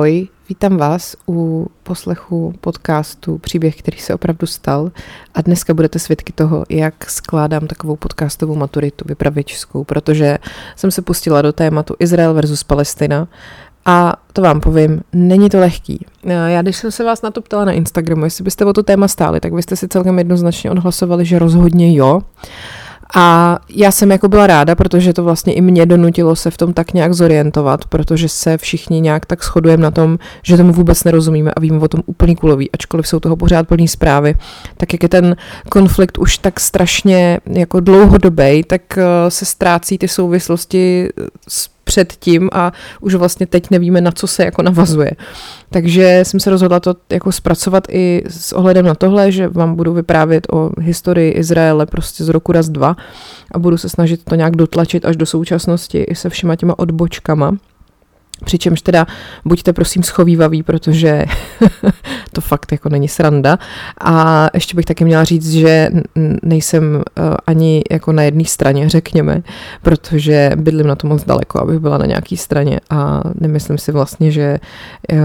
Ahoj, vítám vás u poslechu podcastu Příběh, který se opravdu stal a dneska budete svědky toho, jak skládám takovou podcastovou maturitu vypravěčskou, protože jsem se pustila do tématu Izrael versus Palestina a to vám povím, není to lehký. Já když jsem se vás na to ptala na Instagramu, jestli byste o to téma stáli, tak byste si celkem jednoznačně odhlasovali, že rozhodně jo. A já jsem jako byla ráda, protože to vlastně i mě donutilo se v tom tak nějak zorientovat, protože se všichni nějak tak shodujeme na tom, že tomu vůbec nerozumíme a víme o tom úplný kulový, ačkoliv jsou toho pořád plný zprávy, tak jak je ten konflikt už tak strašně jako dlouhodobý, tak eh, se ztrácí ty souvislosti s předtím a už vlastně teď nevíme, na co se jako navazuje. Takže jsem se rozhodla to jako zpracovat i s ohledem na tohle, že vám budu vyprávět o historii Izraele prostě z roku raz dva a budu se snažit to nějak dotlačit až do současnosti i se všema těma odbočkama. Přičemž teda buďte prosím schovývaví, protože to fakt jako není sranda. A ještě bych taky měla říct, že nejsem uh, ani jako na jedné straně, řekněme, protože bydlím na to moc daleko, abych byla na nějaké straně a nemyslím si vlastně, že uh,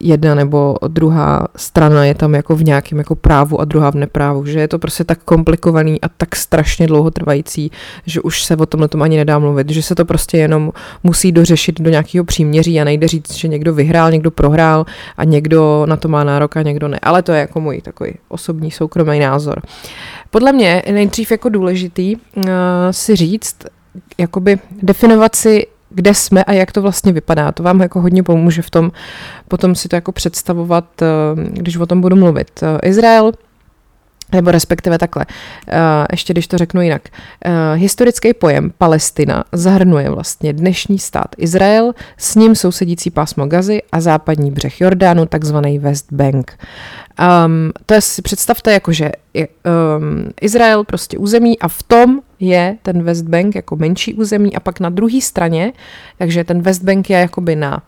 jedna nebo druhá strana je tam jako v nějakém jako právu a druhá v neprávu, že je to prostě tak komplikovaný a tak strašně dlouhotrvající, že už se o tomhle tom ani nedá mluvit, že se to prostě jenom musí dořešit do nějakého příměří a nejde říct, že někdo vyhrál, někdo prohrál a někdo na to má nárok a někdo ne. Ale to je jako můj takový osobní soukromý názor. Podle mě nejdřív jako důležitý uh, si říct, jakoby definovat si kde jsme a jak to vlastně vypadá. To vám jako hodně pomůže v tom potom si to jako představovat, eh, když o tom budu mluvit. Eh, Izrael nebo respektive takhle, eh, ještě když to řeknu jinak. Historický pojem Palestina zahrnuje vlastně dnešní stát Izrael, s ním sousedící pásmo Gazy a západní břeh Jordánu, takzvaný West Bank. Um, to je si představte jako, že um, Izrael prostě území a v tom je ten West Bank jako menší území a pak na druhé straně, takže ten West Bank je jakoby na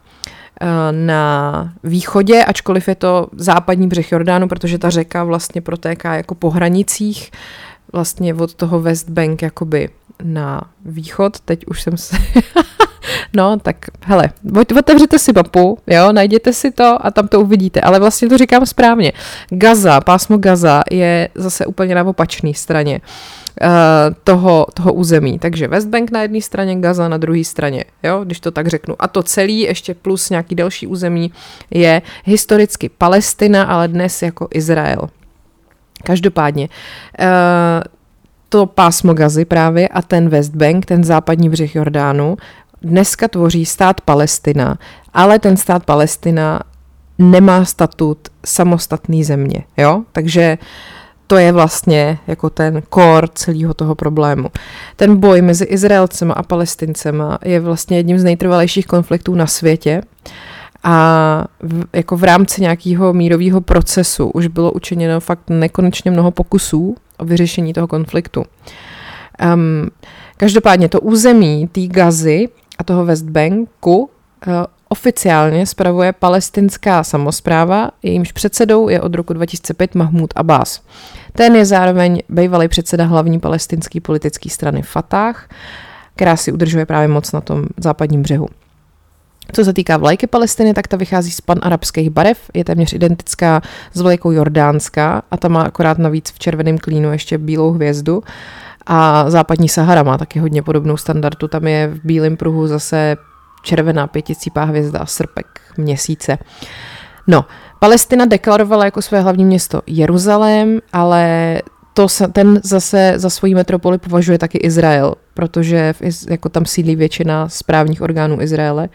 eh, na východě, ačkoliv je to západní břeh Jordánu, protože ta řeka vlastně protéká jako po hranicích, vlastně od toho West Bank jakoby na východ, teď už jsem se... no, tak hele, otevřete si mapu, jo, najděte si to a tam to uvidíte, ale vlastně to říkám správně. Gaza, pásmo Gaza je zase úplně na opačné straně. Uh, toho, toho území. Takže West Bank na jedné straně, Gaza na druhé straně, jo, když to tak řeknu. A to celý, ještě plus nějaký další území, je historicky Palestina, ale dnes jako Izrael. Každopádně, uh, to pásmo Gazy právě a ten West Bank, ten západní břeh Jordánu, dneska tvoří stát Palestina, ale ten stát Palestina nemá statut samostatný země, jo? Takže to je vlastně jako ten kor celého toho problému. Ten boj mezi Izraelcema a Palestincema je vlastně jedním z nejtrvalejších konfliktů na světě a v, jako v rámci nějakého mírového procesu už bylo učiněno fakt nekonečně mnoho pokusů o vyřešení toho konfliktu. Um, každopádně to území té Gazy a toho West Banku uh, oficiálně spravuje palestinská samozpráva, jejímž předsedou je od roku 2005 Mahmud Abbas. Ten je zároveň bývalý předseda hlavní palestinské politické strany Fatah, která si udržuje právě moc na tom západním břehu. Co se týká vlajky Palestiny, tak ta vychází z panarabských barev, je téměř identická s vlajkou jordánská a ta má akorát navíc v červeném klínu ještě bílou hvězdu. A západní Sahara má taky hodně podobnou standardu, tam je v bílém pruhu zase červená pěticípá hvězda srpek měsíce. No, Palestina deklarovala jako své hlavní město Jeruzalém, ale to, ten zase za svoji metropoli považuje taky Izrael, protože v, jako tam sídlí většina správních orgánů Izraele.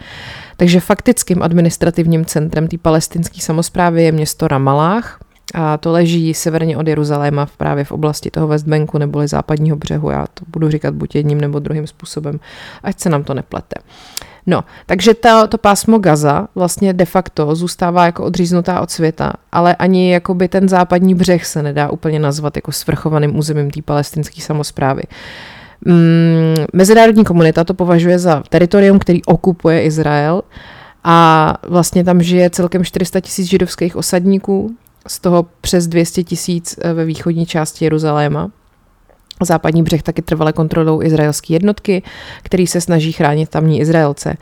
Takže faktickým administrativním centrem té palestinské samozprávy je město Ramalách, a to leží severně od Jeruzaléma právě v oblasti toho Westbanku neboli západního břehu. Já to budu říkat buď jedním nebo druhým způsobem, ať se nám to neplete. No, takže to, to pásmo Gaza vlastně de facto zůstává jako odříznutá od světa, ale ani jakoby ten západní břeh se nedá úplně nazvat jako svrchovaným územím té palestinské samozprávy. Mm, mezinárodní komunita to považuje za teritorium, který okupuje Izrael a vlastně tam žije celkem 400 tisíc židovských osadníků, z toho přes 200 tisíc eh, ve východní části Jeruzaléma. Západní břeh taky trvale kontrolou izraelské jednotky, který se snaží chránit tamní Izraelce.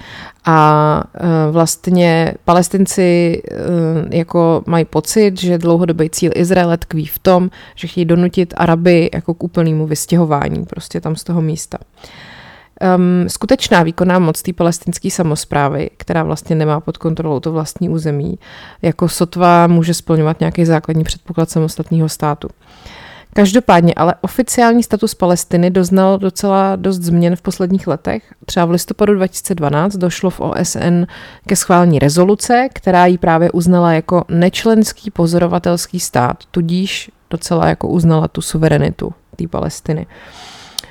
A e, vlastně palestinci e, jako mají pocit, že dlouhodobý cíl Izraele tkví v tom, že chtějí donutit Araby jako k úplnému vystěhování prostě tam z toho místa. Um, skutečná výkonná moc té palestinské samozprávy, která vlastně nemá pod kontrolou to vlastní území, jako sotva může splňovat nějaký základní předpoklad samostatného státu. Každopádně ale oficiální status Palestiny doznal docela dost změn v posledních letech. Třeba v listopadu 2012 došlo v OSN ke schválení rezoluce, která ji právě uznala jako nečlenský pozorovatelský stát, tudíž docela jako uznala tu suverenitu té Palestiny.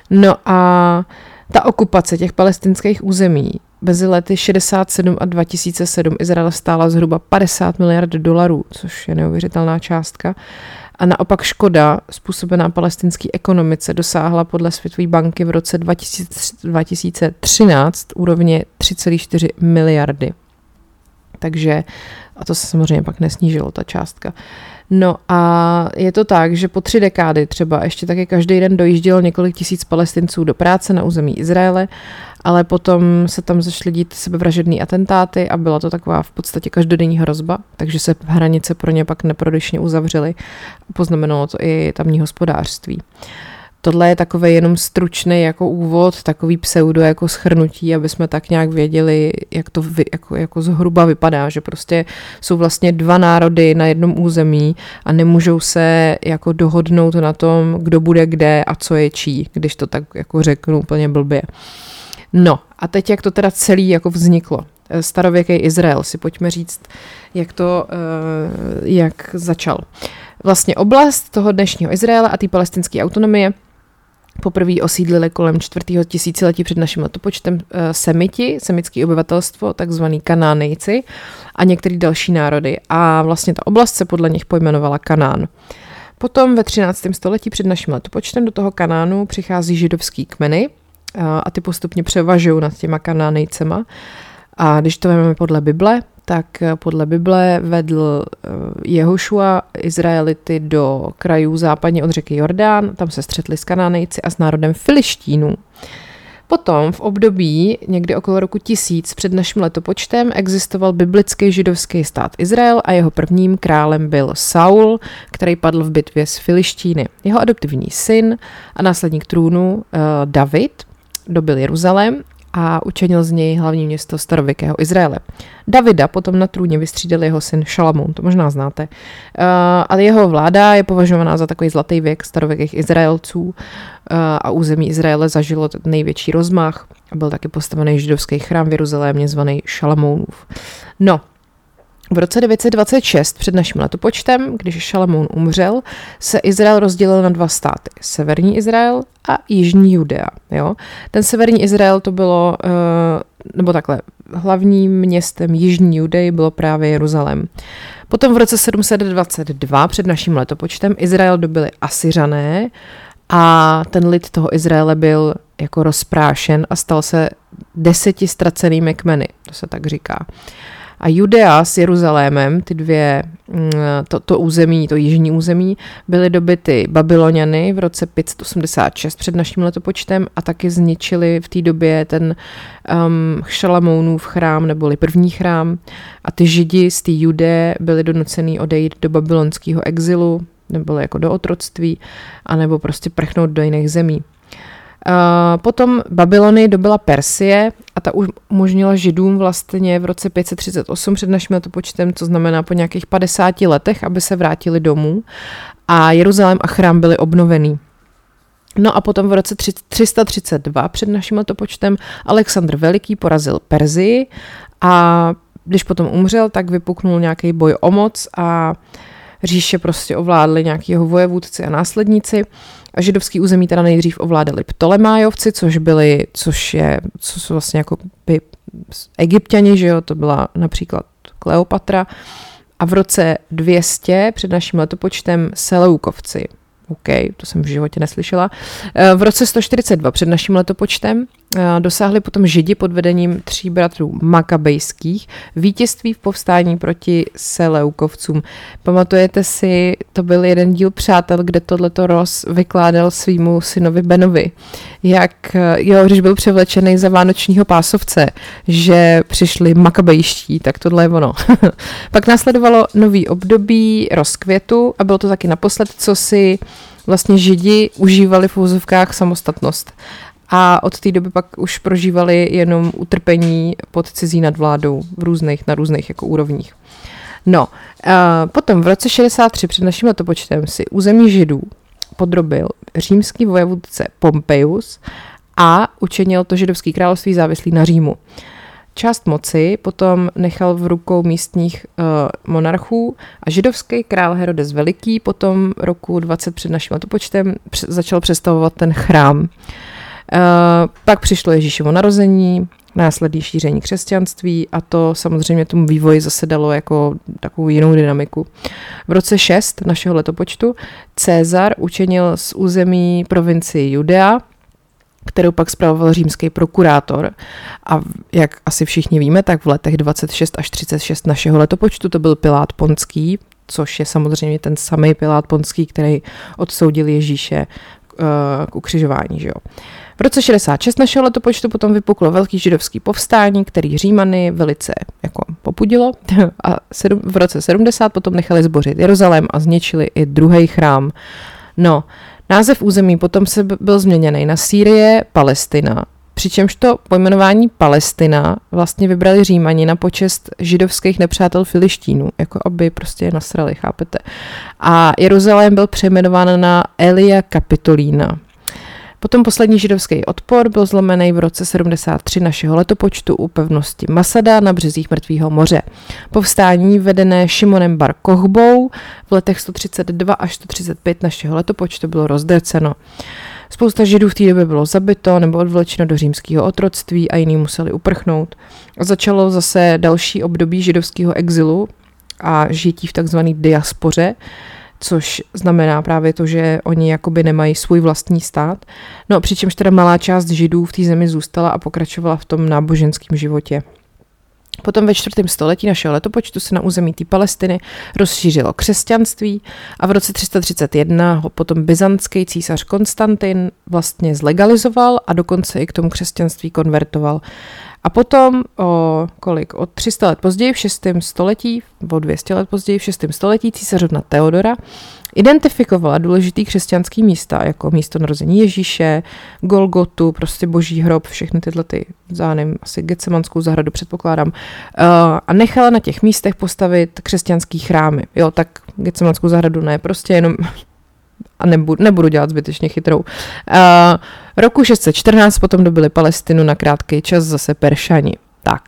No a ta okupace těch palestinských území mezi lety 67 a 2007 Izrael stála zhruba 50 miliard dolarů, což je neuvěřitelná částka. A naopak škoda způsobená palestinské ekonomice dosáhla podle Světové banky v roce 2013 úrovně 3,4 miliardy. Takže, a to se samozřejmě pak nesnížilo, ta částka. No a je to tak, že po tři dekády třeba ještě taky každý den dojíždělo několik tisíc palestinců do práce na území Izraele, ale potom se tam zašly dít sebevražedný atentáty a byla to taková v podstatě každodenní hrozba, takže se hranice pro ně pak neprodyšně uzavřely. Poznamenalo to i tamní hospodářství. Tohle je takový jenom stručný jako úvod, takový pseudo jako schrnutí, aby jsme tak nějak věděli, jak to vy, jako, jako zhruba vypadá, že prostě jsou vlastně dva národy na jednom území a nemůžou se jako dohodnout na tom, kdo bude kde a co je čí, když to tak jako řeknu úplně blbě. No a teď jak to teda celý jako vzniklo. Starověký Izrael si pojďme říct, jak to, eh, jak začal. Vlastně oblast toho dnešního Izraela a té palestinské autonomie Poprvé osídlili kolem čtvrtého tisíciletí před naším letopočtem eh, Semiti, semické obyvatelstvo, takzvaný Kanánejci a některé další národy. A vlastně ta oblast se podle nich pojmenovala Kanán. Potom ve 13. století před naším letopočtem do toho Kanánu přichází židovský kmeny eh, a ty postupně převažují nad těma Kanánejcema. A když to vezmeme podle Bible, tak eh, podle Bible vedl eh, Jehošua Izraelity do krajů západně od řeky Jordán, tam se střetli s Kanánejci a s národem Filištínů. Potom v období někdy okolo roku 1000 před naším letopočtem existoval biblický židovský stát Izrael a jeho prvním králem byl Saul, který padl v bitvě s Filištíny. Jeho adoptivní syn a následník trůnu eh, David dobil Jeruzalém a učinil z něj hlavní město starověkého Izraele. Davida potom na trůně vystřídal jeho syn Šalamun, to možná znáte. Uh, ale jeho vláda je považovaná za takový zlatý věk starověkých Izraelců uh, a území Izraele zažilo největší rozmach. Byl taky postavený židovský chrám v Jeruzalémě zvaný Šalamounův. No, v roce 926 před naším letopočtem, když Šalamoun umřel, se Izrael rozdělil na dva státy. Severní Izrael a Jižní Judea. Jo? Ten severní Izrael to bylo, eh, nebo takhle, hlavním městem Jižní Judei bylo právě Jeruzalém. Potom v roce 722 před naším letopočtem Izrael dobili Asyřané a ten lid toho Izraele byl jako rozprášen a stal se deseti ztracenými kmeny, to se tak říká. A Judea s Jeruzalémem, ty dvě, mm, to, to území, to jižní území, byly dobyty Babyloniany v roce 586 před naším letopočtem a taky zničili v té době ten um, Šalamounův chrám, neboli první chrám. A ty židi z té Jude byli donucený odejít do babylonského exilu, nebo jako do otroctví, anebo prostě prchnout do jiných zemí. Potom Babylony dobila Persie a ta umožnila židům vlastně v roce 538 před naším letopočtem, co znamená po nějakých 50 letech, aby se vrátili domů a Jeruzalém a chrám byly obnovený. No a potom v roce 332 před naším letopočtem Alexandr Veliký porazil Perzii a když potom umřel, tak vypuknul nějaký boj o moc a říše prostě ovládli nějaký vojevůdci a následníci. Židovský území teda nejdřív ovládali Ptolemájovci, což byli, což je, co jsou vlastně jako by egyptiani, že jo, to byla například Kleopatra. A v roce 200 před naším letopočtem Seleukovci. OK, to jsem v životě neslyšela. E, v roce 142 před naším letopočtem dosáhli potom židi pod vedením tří bratrů Makabejských vítězství v povstání proti Seleukovcům. Pamatujete si, to byl jeden díl Přátel, kde tohleto Ross vykládal svýmu synovi Benovi, jak, jo, když byl převlečený za vánočního pásovce, že přišli Makabejští, tak tohle je ono. Pak následovalo nový období rozkvětu a bylo to taky naposled, co si vlastně židi užívali v úzovkách samostatnost a od té doby pak už prožívali jenom utrpení pod cizí nadvládou v různých, na různých jako úrovních. No, a potom v roce 63 před naším letopočtem si území židů podrobil římský vojevůdce Pompeius a učinil to židovský království závislý na Římu. Část moci potom nechal v rukou místních uh, monarchů a židovský král Herodes Veliký potom roku 20 před naším letopočtem začal představovat ten chrám. Eh, pak přišlo Ježíšovo narození, následný šíření křesťanství a to samozřejmě tomu vývoji zase dalo jako takovou jinou dynamiku. V roce 6 našeho letopočtu Cezar učinil z území provincii Judea, kterou pak zpravoval římský prokurátor. A jak asi všichni víme, tak v letech 26 až 36 našeho letopočtu to byl Pilát Ponský, což je samozřejmě ten samý Pilát Ponský, který odsoudil Ježíše uh, k ukřižování. Že jo. V roce 66 našeho letopočtu potom vypuklo velký židovský povstání, který Římany velice jako popudilo a sedm, v roce 70 potom nechali zbořit Jeruzalém a zničili i druhý chrám. No, název území potom se byl změněný na Sýrie, Palestina, Přičemž to pojmenování Palestina vlastně vybrali Římani na počest židovských nepřátel Filištínů, jako aby prostě je nasrali, chápete. A Jeruzalém byl přejmenován na Elia Kapitolína, Potom poslední židovský odpor byl zlomený v roce 73 našeho letopočtu u pevnosti Masada na březích Mrtvého moře. Povstání vedené Šimonem Bar Kochbou v letech 132 až 135 našeho letopočtu bylo rozdrceno. Spousta židů v té době bylo zabito nebo odvlečeno do římského otroctví a jiní museli uprchnout. Začalo zase další období židovského exilu a žití v takzvané diaspoře, což znamená právě to, že oni jakoby nemají svůj vlastní stát. No přičemž teda malá část židů v té zemi zůstala a pokračovala v tom náboženském životě. Potom ve čtvrtém století našeho letopočtu se na území té Palestiny rozšířilo křesťanství a v roce 331 ho potom byzantský císař Konstantin vlastně zlegalizoval a dokonce i k tomu křesťanství konvertoval. A potom o kolik? O 300 let později, v 6. století, o 200 let později, v 6. století císařovna Teodora identifikovala důležitý křesťanský místa, jako místo narození Ježíše, Golgotu, prostě boží hrob, všechny tyhle ty, zánem, asi Getsemanskou zahradu předpokládám, a nechala na těch místech postavit křesťanský chrámy. Jo, tak Getsemanskou zahradu ne, prostě jenom a nebudu, nebudu dělat zbytečně chytrou. Uh, roku 614 potom dobili Palestinu na krátký čas zase Peršani. Tak,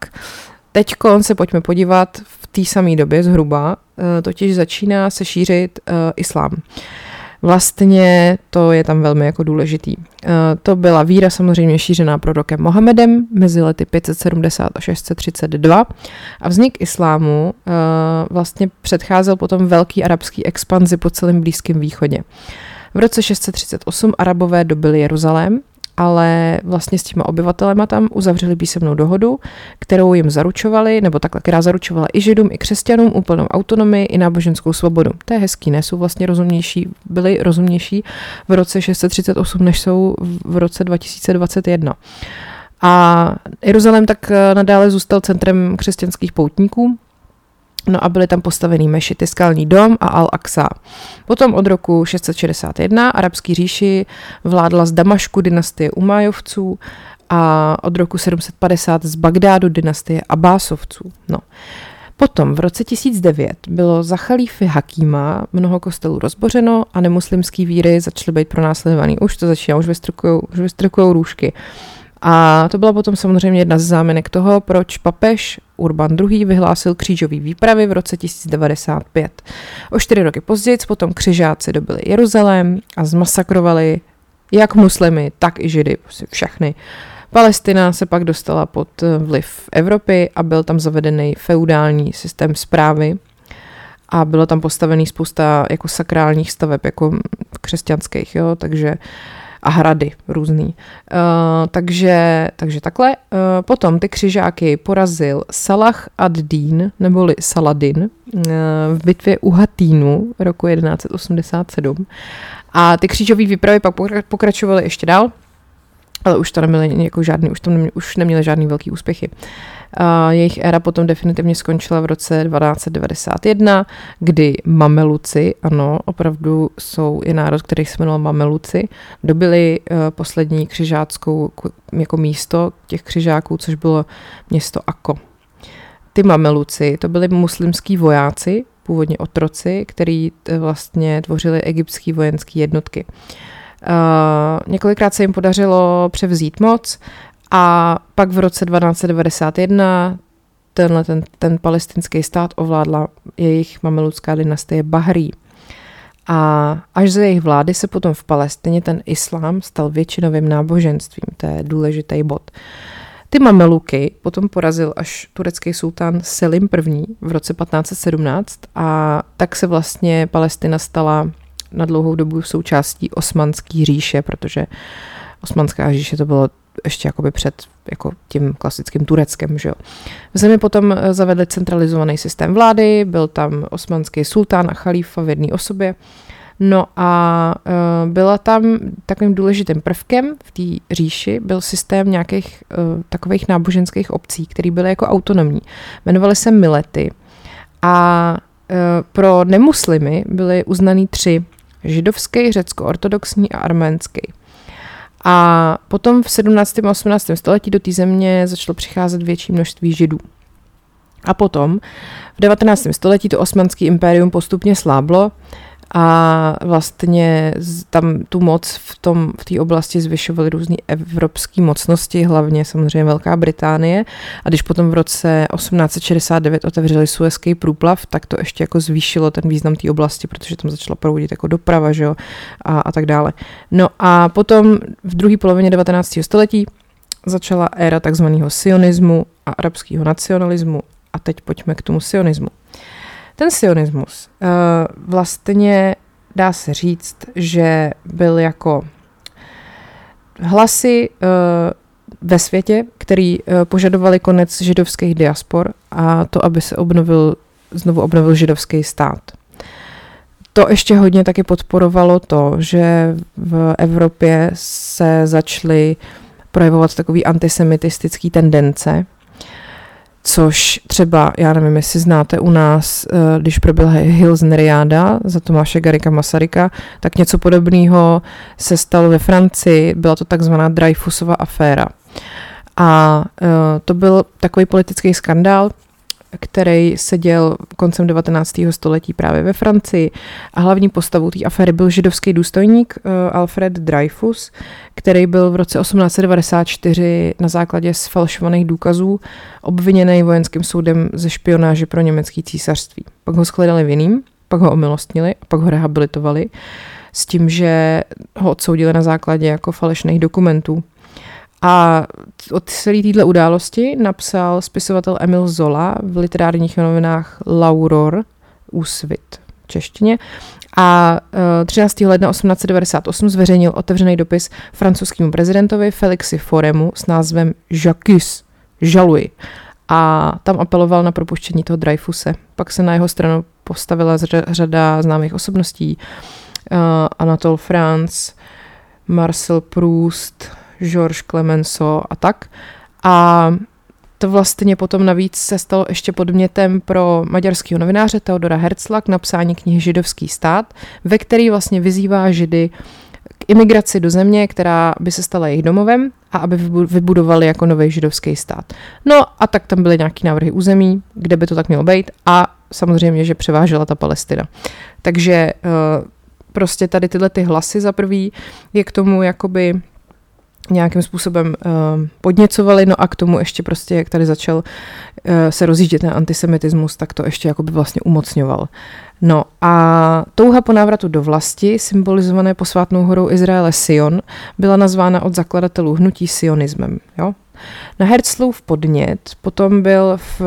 teď se pojďme podívat v té samé době zhruba, uh, totiž začíná se šířit uh, islám. Vlastně to je tam velmi jako důležitý. Eh, to byla víra samozřejmě šířená prorokem Mohamedem mezi lety 570 a 632 a vznik islámu eh, vlastně předcházel potom velký arabský expanzi po celém Blízkém východě. V roce 638 arabové dobili Jeruzalém ale vlastně s těma obyvatelema tam uzavřeli písemnou dohodu, kterou jim zaručovali, nebo takhle, která zaručovala i židům, i křesťanům úplnou autonomii, i náboženskou svobodu. To je hezký, ne? Jsou vlastně rozumnější, byli rozumnější v roce 638, než jsou v roce 2021. A Jeruzalém tak eh, nadále zůstal centrem křesťanských poutníků, No a byly tam postavený mešity Skalní dom a Al-Aqsa. Potom od roku 661 arabský říši vládla z Damašku dynastie Umájovců a od roku 750 z Bagdádu dynastie Abásovců. No. Potom v roce 1009 bylo za chalífy Hakíma mnoho kostelů rozbořeno a nemuslimský víry začaly být pronásledovaný. Už to začíná, už vystrkují růžky. A to byla potom samozřejmě jedna z záminek toho, proč papež Urban II. vyhlásil křížový výpravy v roce 1095. O čtyři roky později potom křižáci dobili Jeruzalém a zmasakrovali jak muslimy, tak i židy, prostě všechny. Palestina se pak dostala pod vliv Evropy a byl tam zavedený feudální systém zprávy a bylo tam postavený spousta jako sakrálních staveb, jako křesťanských, jo, takže a hrady různý. Uh, takže, takže takhle. Uh, potom ty křižáky porazil Salah ad-Din, neboli Saladin, uh, v bitvě u Hatínu roku 1187. A ty křížové výpravy pak pokračovaly ještě dál, ale už to neměly jako žádný, už, to neměly, už neměly žádný velký úspěchy. A jejich éra potom definitivně skončila v roce 1291, kdy Mameluci, ano, opravdu jsou i národ, který se jmenoval Mameluci, dobili uh, poslední křižáckou jako místo těch křižáků, což bylo město Ako. Ty Mameluci, to byli muslimský vojáci, původně otroci, který vlastně tvořili egyptský vojenský jednotky. Uh, několikrát se jim podařilo převzít moc a pak v roce 1291 tenhle, ten, ten palestinský stát ovládla jejich mameludská dynastie Bahrí. A až za jejich vlády se potom v Palestině ten islám stal většinovým náboženstvím. To je důležitý bod. Ty mameluky potom porazil až turecký sultán Selim I. v roce 1517 a tak se vlastně Palestina stala na dlouhou dobu součástí osmanské říše, protože osmanská říše to bylo ještě jakoby před jako tím klasickým Tureckem. Že jo. V zemi potom eh, zavedli centralizovaný systém vlády, byl tam osmanský sultán a chalífa v jedné osobě. No a uh, byla tam takovým důležitým prvkem v té říši, byl systém nějakých uh, takových náboženských obcí, které byly jako autonomní. Jmenovaly se milety a pro nemuslimy byly uznaný tři, židovský, řecko-ortodoxní a arménský. A potom v 17. a 18. století do té země začalo přicházet větší množství židů. A potom v 19. století to osmanské impérium postupně sláblo a vlastně tam tu moc v tom v té oblasti zvyšovaly různé evropské mocnosti, hlavně samozřejmě Velká Británie. A když potom v roce 1869 otevřeli Suezký průplav, tak to ještě jako zvýšilo ten význam té oblasti, protože tam začala proudit jako doprava, že jo, a, a tak dále. No a potom v druhé polovině 19. století začala éra takzvaného sionismu a arabského nacionalismu. A teď pojďme k tomu sionismu. Ten sionismus uh, vlastně dá se říct, že byl jako hlasy uh, ve světě, který uh, požadovali konec židovských diaspor a to, aby se obnovil, znovu obnovil židovský stát. To ještě hodně taky podporovalo to, že v Evropě se začaly projevovat takové antisemitistické tendence, Což třeba, já nevím, jestli znáte u nás, eh, když proběhla Hills Neriáda za Tomáše Garika Masaryka, tak něco podobného se stalo ve Francii, byla to takzvaná Dreyfusova aféra. A eh, to byl takový politický skandál, který se děl koncem 19. století právě ve Francii. A hlavní postavou té aféry byl židovský důstojník uh, Alfred Dreyfus, který byl v roce 1894 na základě sfalšovaných důkazů obviněný vojenským soudem ze špionáže pro německé císařství. Pak ho shledali vinným, pak ho omilostnili a pak ho rehabilitovali s tím, že ho odsoudili na základě jako falešných dokumentů. A od celé této události napsal spisovatel Emil Zola v literárních novinách Lauror, Úsvit v češtině. A 13. Eh, ledna 1898 zveřejnil otevřený dopis francouzskému prezidentovi Felixi Foremu s názvem Jacques, žaluji. A tam apeloval na propuštění toho Dreyfuse. Pak se na jeho stranu postavila řada známých osobností. Uh, Anatole France, Marcel Proust, Georges Clemenceau a tak. A to vlastně potom navíc se stalo ještě podmětem pro maďarského novináře Teodora Herzla k napsání knihy Židovský stát, ve který vlastně vyzývá Židy k imigraci do země, která by se stala jejich domovem a aby vybudovali jako nový židovský stát. No a tak tam byly nějaké návrhy území, kde by to tak mělo být a samozřejmě, že převážela ta Palestina. Takže eh, prostě tady tyhle ty hlasy za prvý je k tomu jakoby nějakým způsobem uh, podněcovali, no a k tomu ještě prostě, jak tady začal uh, se rozjíždět ten antisemitismus, tak to ještě jakoby vlastně umocňoval. No a touha po návratu do vlasti, symbolizované posvátnou horou Izraele Sion, byla nazvána od zakladatelů hnutí sionismem. Jo? Na Herzlův podnět potom byl v,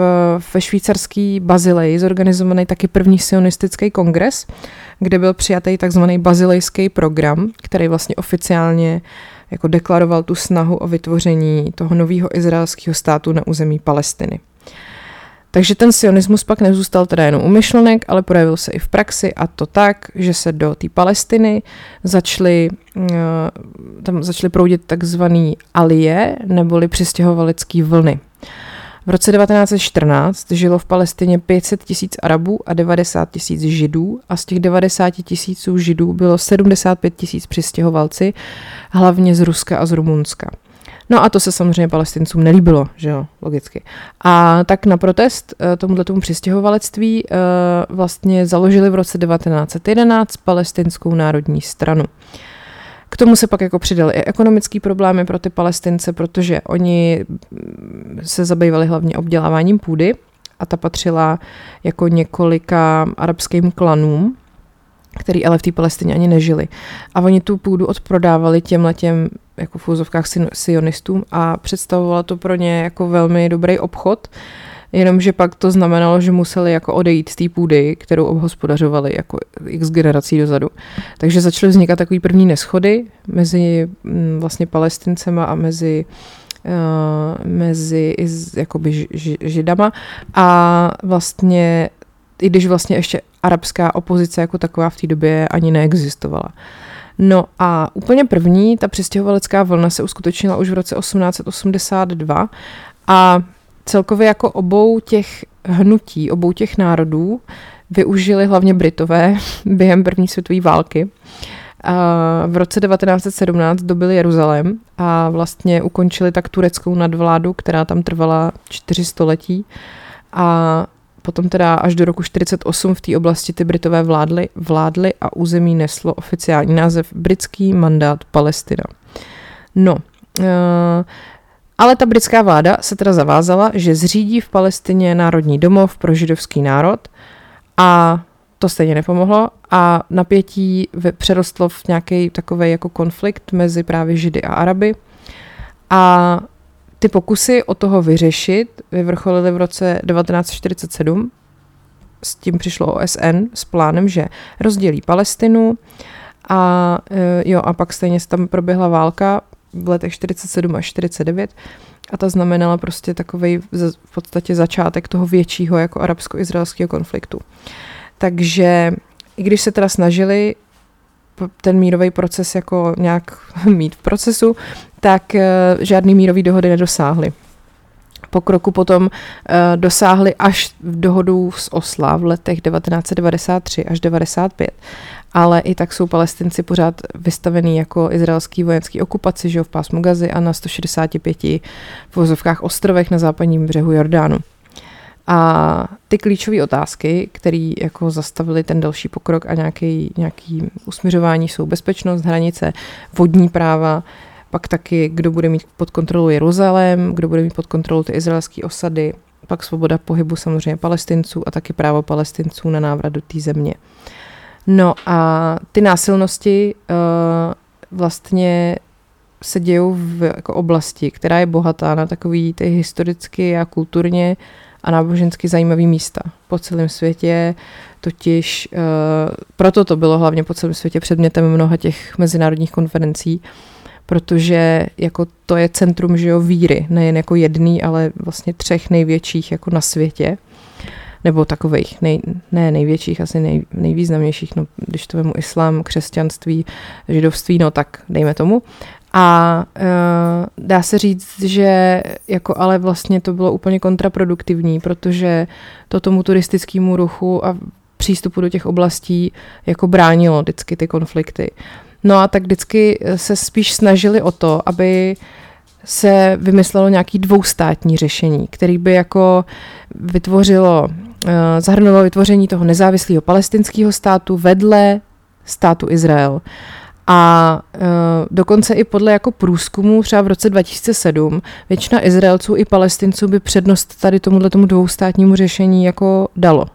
ve švýcarský Bazileji zorganizovaný taky první sionistický kongres, kde byl přijatý takzvaný bazilejský program, který vlastně oficiálně jako deklaroval tu snahu o vytvoření toho nového izraelského státu na území Palestiny. Takže ten sionismus pak nezůstal teda jenom umyšlenek, ale projevil se i v praxi a to tak, že se do té Palestiny začaly, eh, tam začaly proudit takzvaný alie, neboli přistěhovalecký vlny. V roce 1914 žilo v Palestině 500 tisíc Arabů a 90 tisíc Židů a z těch 90 tisíců Židů bylo 75 tisíc přistěhovalci, hlavně z Ruska a z Rumunska. No a to se samozřejmě palestincům nelíbilo, že jo, logicky. A tak na protest eh, tomuto tomu přistěhovalectví eh, vlastně založili v roce 1911 palestinskou národní stranu. K tomu se pak jako přidaly i ekonomické problémy pro ty palestince, protože oni mm, se zabývali hlavně obděláváním půdy a ta patřila jako několika arabským klanům, který ale v té Palestině ani nežili. A oni tu půdu odprodávali těm letěm jako v úzovkách sionistům a představovalo to pro ně jako velmi dobrý obchod, jenomže pak to znamenalo, že museli jako odejít z té půdy, kterou obhospodařovali jako x generací dozadu. Takže začaly vznikat takový první neschody mezi mm, vlastně palestincema a mezi uh, mezi jakoby židama a vlastně i když vlastně ještě arabská opozice jako taková v té době ani neexistovala. No a úplně první, ta přistěhovalecká vlna se uskutečnila už v roce 1882 a celkově jako obou těch hnutí, obou těch národů využili hlavně Britové během první světové války. A v roce 1917 dobili Jeruzalém a vlastně ukončili tak tureckou nadvládu, která tam trvala čtyři století. A Potom teda až do roku 48 v té oblasti ty Britové vládly, vládly a území neslo oficiální název Britský mandát Palestina. No, uh, ale ta britská vláda se teda zavázala, že zřídí v Palestině národní domov pro židovský národ a to stejně nepomohlo a napětí přerostlo v nějaký takový jako konflikt mezi právě Židy a Araby a ty pokusy o toho vyřešit vyvrcholily v roce 1947. S tím přišlo OSN s plánem, že rozdělí Palestinu a e, jo, a pak stejně tam proběhla válka v letech 47 až 49 a ta znamenala prostě takový v podstatě začátek toho většího jako arabsko-izraelského konfliktu. Takže i když se teda snažili ten mírový proces jako nějak mít v procesu, tak eh, žádný mírový dohody nedosáhly. Pokroku potom uh, dosáhli až v dohodu z Osla v letech 1993 až 95. Ale i tak jsou palestinci pořád vystavený jako izraelský vojenský okupaci že v pásmu Gazy a na 165 v vozovkách ostrovech na západním břehu Jordánu. A ty klíčové otázky, které jako zastavily ten další pokrok a nějaký, nějaký usměřování jsou bezpečnost, hranice, vodní práva, pak taky, kdo bude mít pod kontrolou Jeruzalém, kdo bude mít pod kontrolou ty izraelské osady, pak svoboda pohybu samozřejmě palestinců a taky právo palestinců na návrat do té země. No a ty násilnosti uh, vlastně se dějou v jako oblasti, která je bohatá na takový ty historicky a kulturně a nábožensky zajímavý místa po celém světě, totiž uh, proto to bylo hlavně po celém světě předmětem mnoha těch mezinárodních konferencí, protože jako to je centrum že jo, víry, nejen jako jedný, ale vlastně třech největších jako na světě, nebo takových, nej, ne největších, asi nej, nejvýznamnějších, no, když to vemu islám, křesťanství, židovství, no tak dejme tomu. A uh, dá se říct, že jako ale vlastně to bylo úplně kontraproduktivní, protože to tomu turistickému ruchu a přístupu do těch oblastí jako bránilo vždycky ty konflikty. No a tak vždycky se spíš snažili o to, aby se vymyslelo nějaký dvoustátní řešení, který by jako vytvořilo, eh, zahrnulo vytvoření toho nezávislého palestinského státu vedle státu Izrael. A uh, dokonce i podle jako průzkumu třeba v roce 2007 většina Izraelců i Palestinců by přednost tady tomuhle tomu dvoustátnímu řešení jako dalo.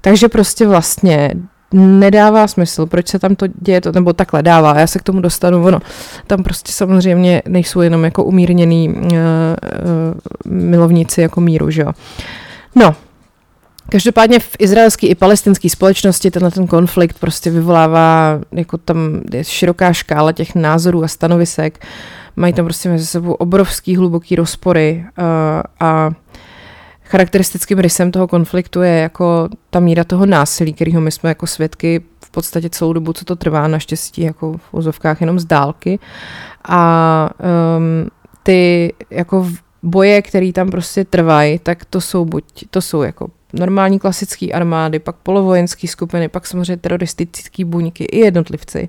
Takže prostě vlastně nedává smysl, proč se tam to děje, to, nebo takhle dává, já se k tomu dostanu, ono, tam prostě samozřejmě nejsou jenom jako umírněný uh, uh, milovníci jako míru, že jo. No, Každopádně v izraelské i palestinské společnosti tenhle ten konflikt prostě vyvolává, jako tam je široká škála těch názorů a stanovisek, mají tam prostě mezi sebou obrovský hluboký rozpory uh, a charakteristickým rysem toho konfliktu je jako ta míra toho násilí, kterého my jsme jako svědky v podstatě celou dobu, co to trvá, naštěstí jako v úzovkách jenom z dálky. A um, ty jako boje, které tam prostě trvají, tak to jsou buď, to jsou jako normální klasické armády, pak polovojenské skupiny, pak samozřejmě teroristické buňky i jednotlivci.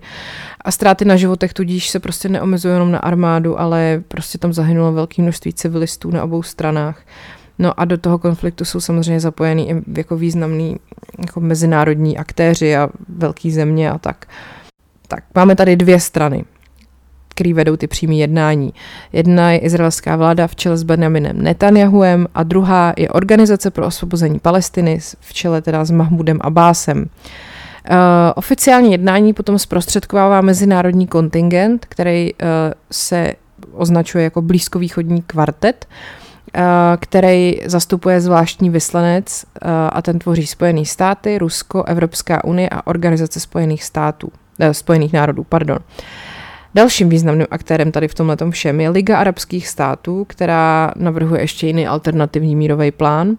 A ztráty na životech tudíž se prostě neomezují jenom na armádu, ale prostě tam zahynulo velké množství civilistů na obou stranách. No a do toho konfliktu jsou samozřejmě zapojený i jako významní jako mezinárodní aktéři a velké země a tak. Tak máme tady dvě strany který vedou ty přímé jednání. Jedna je izraelská vláda v čele s Benjaminem Netanyahuem a druhá je Organizace pro osvobození Palestiny v čele teda s Mahmudem Abbásem. Uh, oficiální jednání potom zprostředkovává mezinárodní kontingent, který uh, se označuje jako blízkovýchodní kvartet, uh, který zastupuje zvláštní vyslanec uh, a ten tvoří Spojené státy, Rusko, Evropská unie a Organizace spojených států, uh, spojených národů. Pardon. Dalším významným aktérem tady v tomhle všem je Liga arabských států, která navrhuje ještě jiný alternativní mírový plán.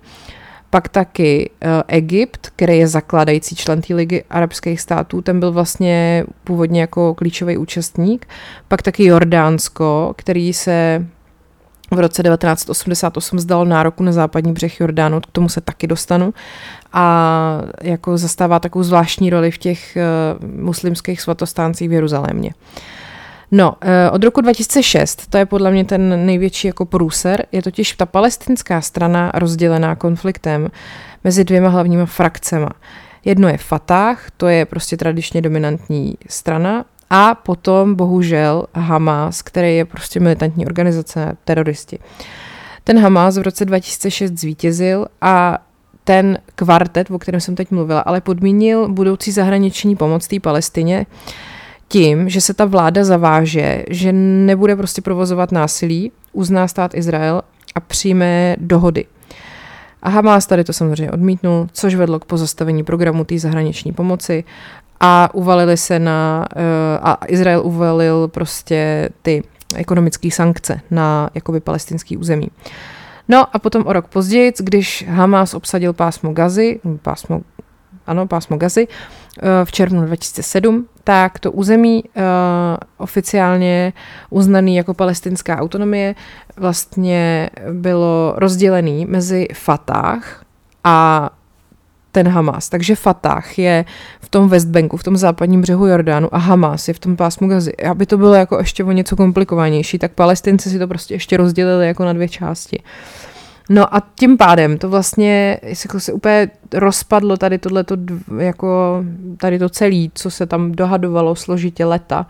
Pak taky Egypt, který je zakládající člen té ligy arabských států, ten byl vlastně původně jako klíčový účastník. Pak taky Jordánsko, který se v roce 1988 zdal nároku na západní břeh Jordánu, k tomu se taky dostanu, a jako zastává takovou zvláštní roli v těch uh, muslimských svatostáncích v Jeruzalémě. No, eh, od roku 2006, to je podle mě ten největší jako průser, je totiž ta palestinská strana rozdělená konfliktem mezi dvěma hlavníma frakcema. Jedno je Fatah, to je prostě tradičně dominantní strana, a potom bohužel Hamas, který je prostě militantní organizace, teroristi. Ten Hamas v roce 2006 zvítězil a ten kvartet, o kterém jsem teď mluvila, ale podmínil budoucí zahraniční pomoc té Palestině tím, že se ta vláda zaváže, že nebude prostě provozovat násilí, uzná stát Izrael a přijme dohody. A Hamas tady to samozřejmě odmítnul, což vedlo k pozastavení programu té zahraniční pomoci a uvalili se na, eh, a Izrael uvalil prostě ty ekonomické sankce na jakoby palestinský území. No a potom o rok později, když Hamas obsadil pásmo Gazy, pásmo ano, pásmo Gazy, eh, v červnu 2007, tak to území uh, oficiálně uznaný jako palestinská autonomie vlastně bylo rozdělený mezi Fatah a ten Hamas. Takže Fatah je v tom Westbanku, v tom západním břehu Jordánu a Hamas je v tom pásmu Gazy. Aby to bylo jako ještě o něco komplikovanější, tak palestinci si to prostě ještě rozdělili jako na dvě části. No a tím pádem to vlastně jako se úplně rozpadlo tady tohleto, jako tady to celé, co se tam dohadovalo složitě leta.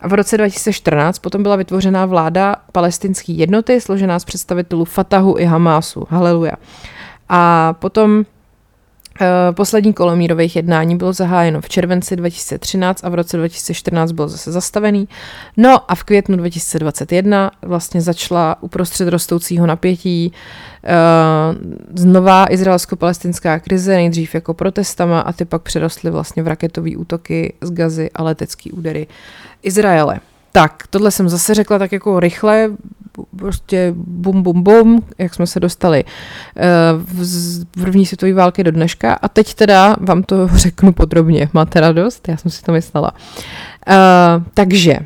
A v roce 2014 potom byla vytvořená vláda palestinské jednoty, složená z představitelů Fatahu i Hamásu. Haleluja. A potom poslední kolo mírových jednání bylo zahájeno v červenci 2013 a v roce 2014 byl zase zastavený. No a v květnu 2021 vlastně začala uprostřed rostoucího napětí uh, znova izraelsko-palestinská krize, nejdřív jako protestama a ty pak přerostly vlastně v raketové útoky z Gazy a letecké údery Izraele. Tak, tohle jsem zase řekla tak jako rychle, prostě bum, bum, bum, jak jsme se dostali uh, z první světové války do dneška. A teď teda vám to řeknu podrobně. Máte radost? Já jsem si to myslela. Uh, takže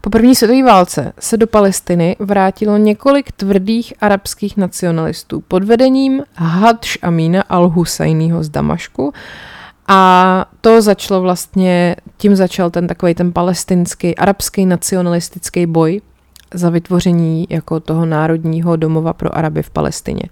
po první světové válce se do Palestiny vrátilo několik tvrdých arabských nacionalistů pod vedením Hadž Amína al-Husajního z Damašku a to začalo vlastně, tím začal ten takový ten palestinský, arabský nacionalistický boj za vytvoření jako toho národního domova pro Araby v Palestině.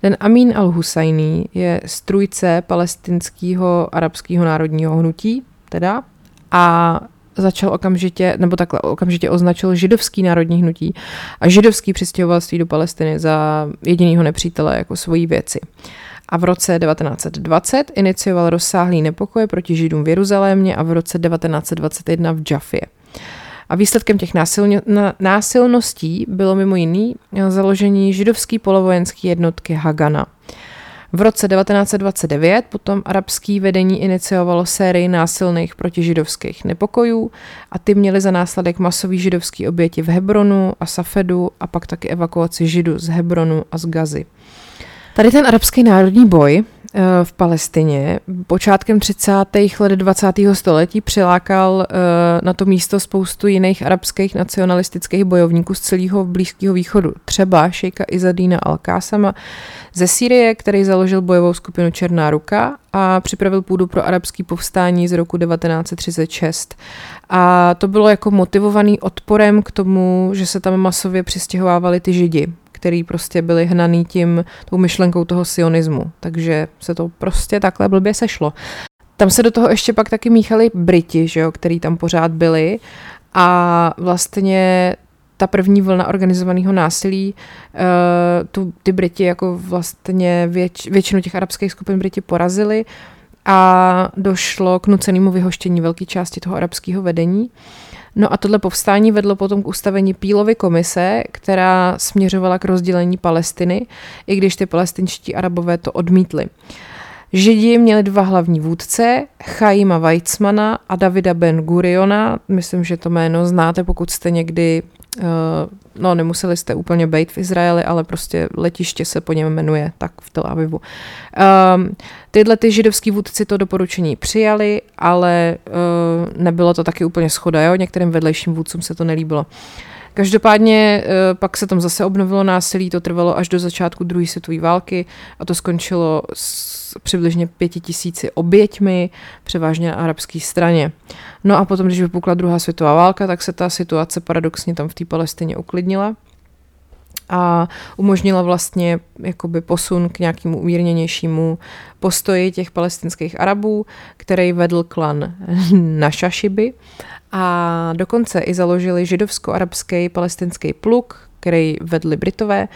Ten Amin al-Husajný je strujce palestinského arabského národního hnutí, teda, a začal okamžitě, nebo takhle okamžitě označil židovský národní hnutí a židovský přistěhovalství do Palestiny za jedinýho nepřítele jako svojí věci. A v roce 1920 inicioval rozsáhlý nepokoje proti židům v Jeruzalémě a v roce 1921 v Jaffě. A výsledkem těch násilně, násilností bylo mimo jiný založení židovské polovojenské jednotky Hagana. V roce 1929 potom arabský vedení iniciovalo sérii násilných protižidovských nepokojů a ty měly za následek masový židovský oběti v Hebronu a Safedu a pak taky evakuaci židů z Hebronu a z Gazy. Tady ten arabský národní boj eh, v Palestině počátkem 30. let 20. století přilákal eh, na to místo spoustu jiných arabských nacionalistických bojovníků z celého Blízkého východu. Třeba šejka Izadína Al-Kásama ze Sýrie, který založil bojovou skupinu Černá ruka a připravil půdu pro arabský povstání z roku 1936. A to bylo jako motivovaný odporem k tomu, že se tam masově přistěhovávali ty židi, který prostě byli hnaný tím, tou myšlenkou toho sionismu. Takže se to prostě takhle blbě sešlo. Tam se do toho ještě pak taky míchali Briti, že jo, který tam pořád byli a vlastně ta první vlna organizovaného násilí, uh, tu, ty Briti jako vlastně věč, většinu těch arabských skupin Briti porazili a došlo k nucenému vyhoštění velké části toho arabského vedení. No a tohle povstání vedlo potom k ustavení Pílovy komise, která směřovala k rozdělení Palestiny, i když ty palestinští arabové to odmítli. Židi měli dva hlavní vůdce, Chaima Weizmana a Davida Ben Guriona. Myslím, že to jméno znáte, pokud jste někdy no nemuseli jste úplně být v Izraeli, ale prostě letiště se po něm jmenuje, tak v Tel Avivu. Um, tyhle ty židovský vůdci to doporučení přijali, ale uh, nebylo to taky úplně schoda, jo? některým vedlejším vůdcům se to nelíbilo. Každopádně uh, pak se tam zase obnovilo násilí, to trvalo až do začátku druhé světové války a to skončilo s přibližně pěti tisíci oběťmi, převážně na arabské straně. No a potom, když vypukla druhá světová válka, tak se ta situace paradoxně tam v té Palestině uklidnila a umožnila vlastně jakoby posun k nějakému umírněnějšímu postoji těch palestinských Arabů, který vedl klan Našašiby a dokonce i založili židovsko-arabský palestinský pluk, který vedli Britové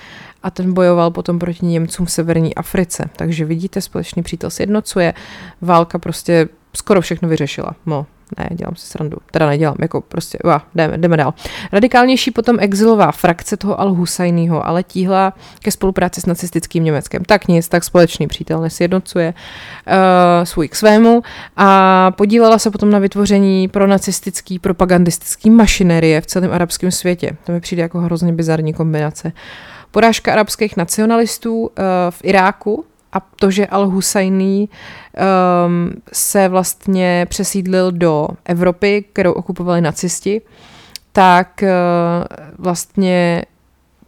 a ten bojoval potom proti Němcům v severní Africe. Takže vidíte, společný přítel se jednocuje, válka prostě skoro všechno vyřešila. No, ne, dělám si srandu. Teda nedělám, jako prostě, uá, jdeme, jdeme dál. Radikálnější potom exilová frakce toho al husajnýho ale tíhla ke spolupráci s nacistickým Německem. Tak nic, tak společný přítel nesjednocuje uh, svůj k svému a podílela se potom na vytvoření pro nacistický propagandistický mašinerie v celém arabském světě. To mi přijde jako hrozně bizarní kombinace. Porážka arabských nacionalistů uh, v Iráku a to, že Al-Husajný um, se vlastně přesídlil do Evropy, kterou okupovali nacisti, tak uh, vlastně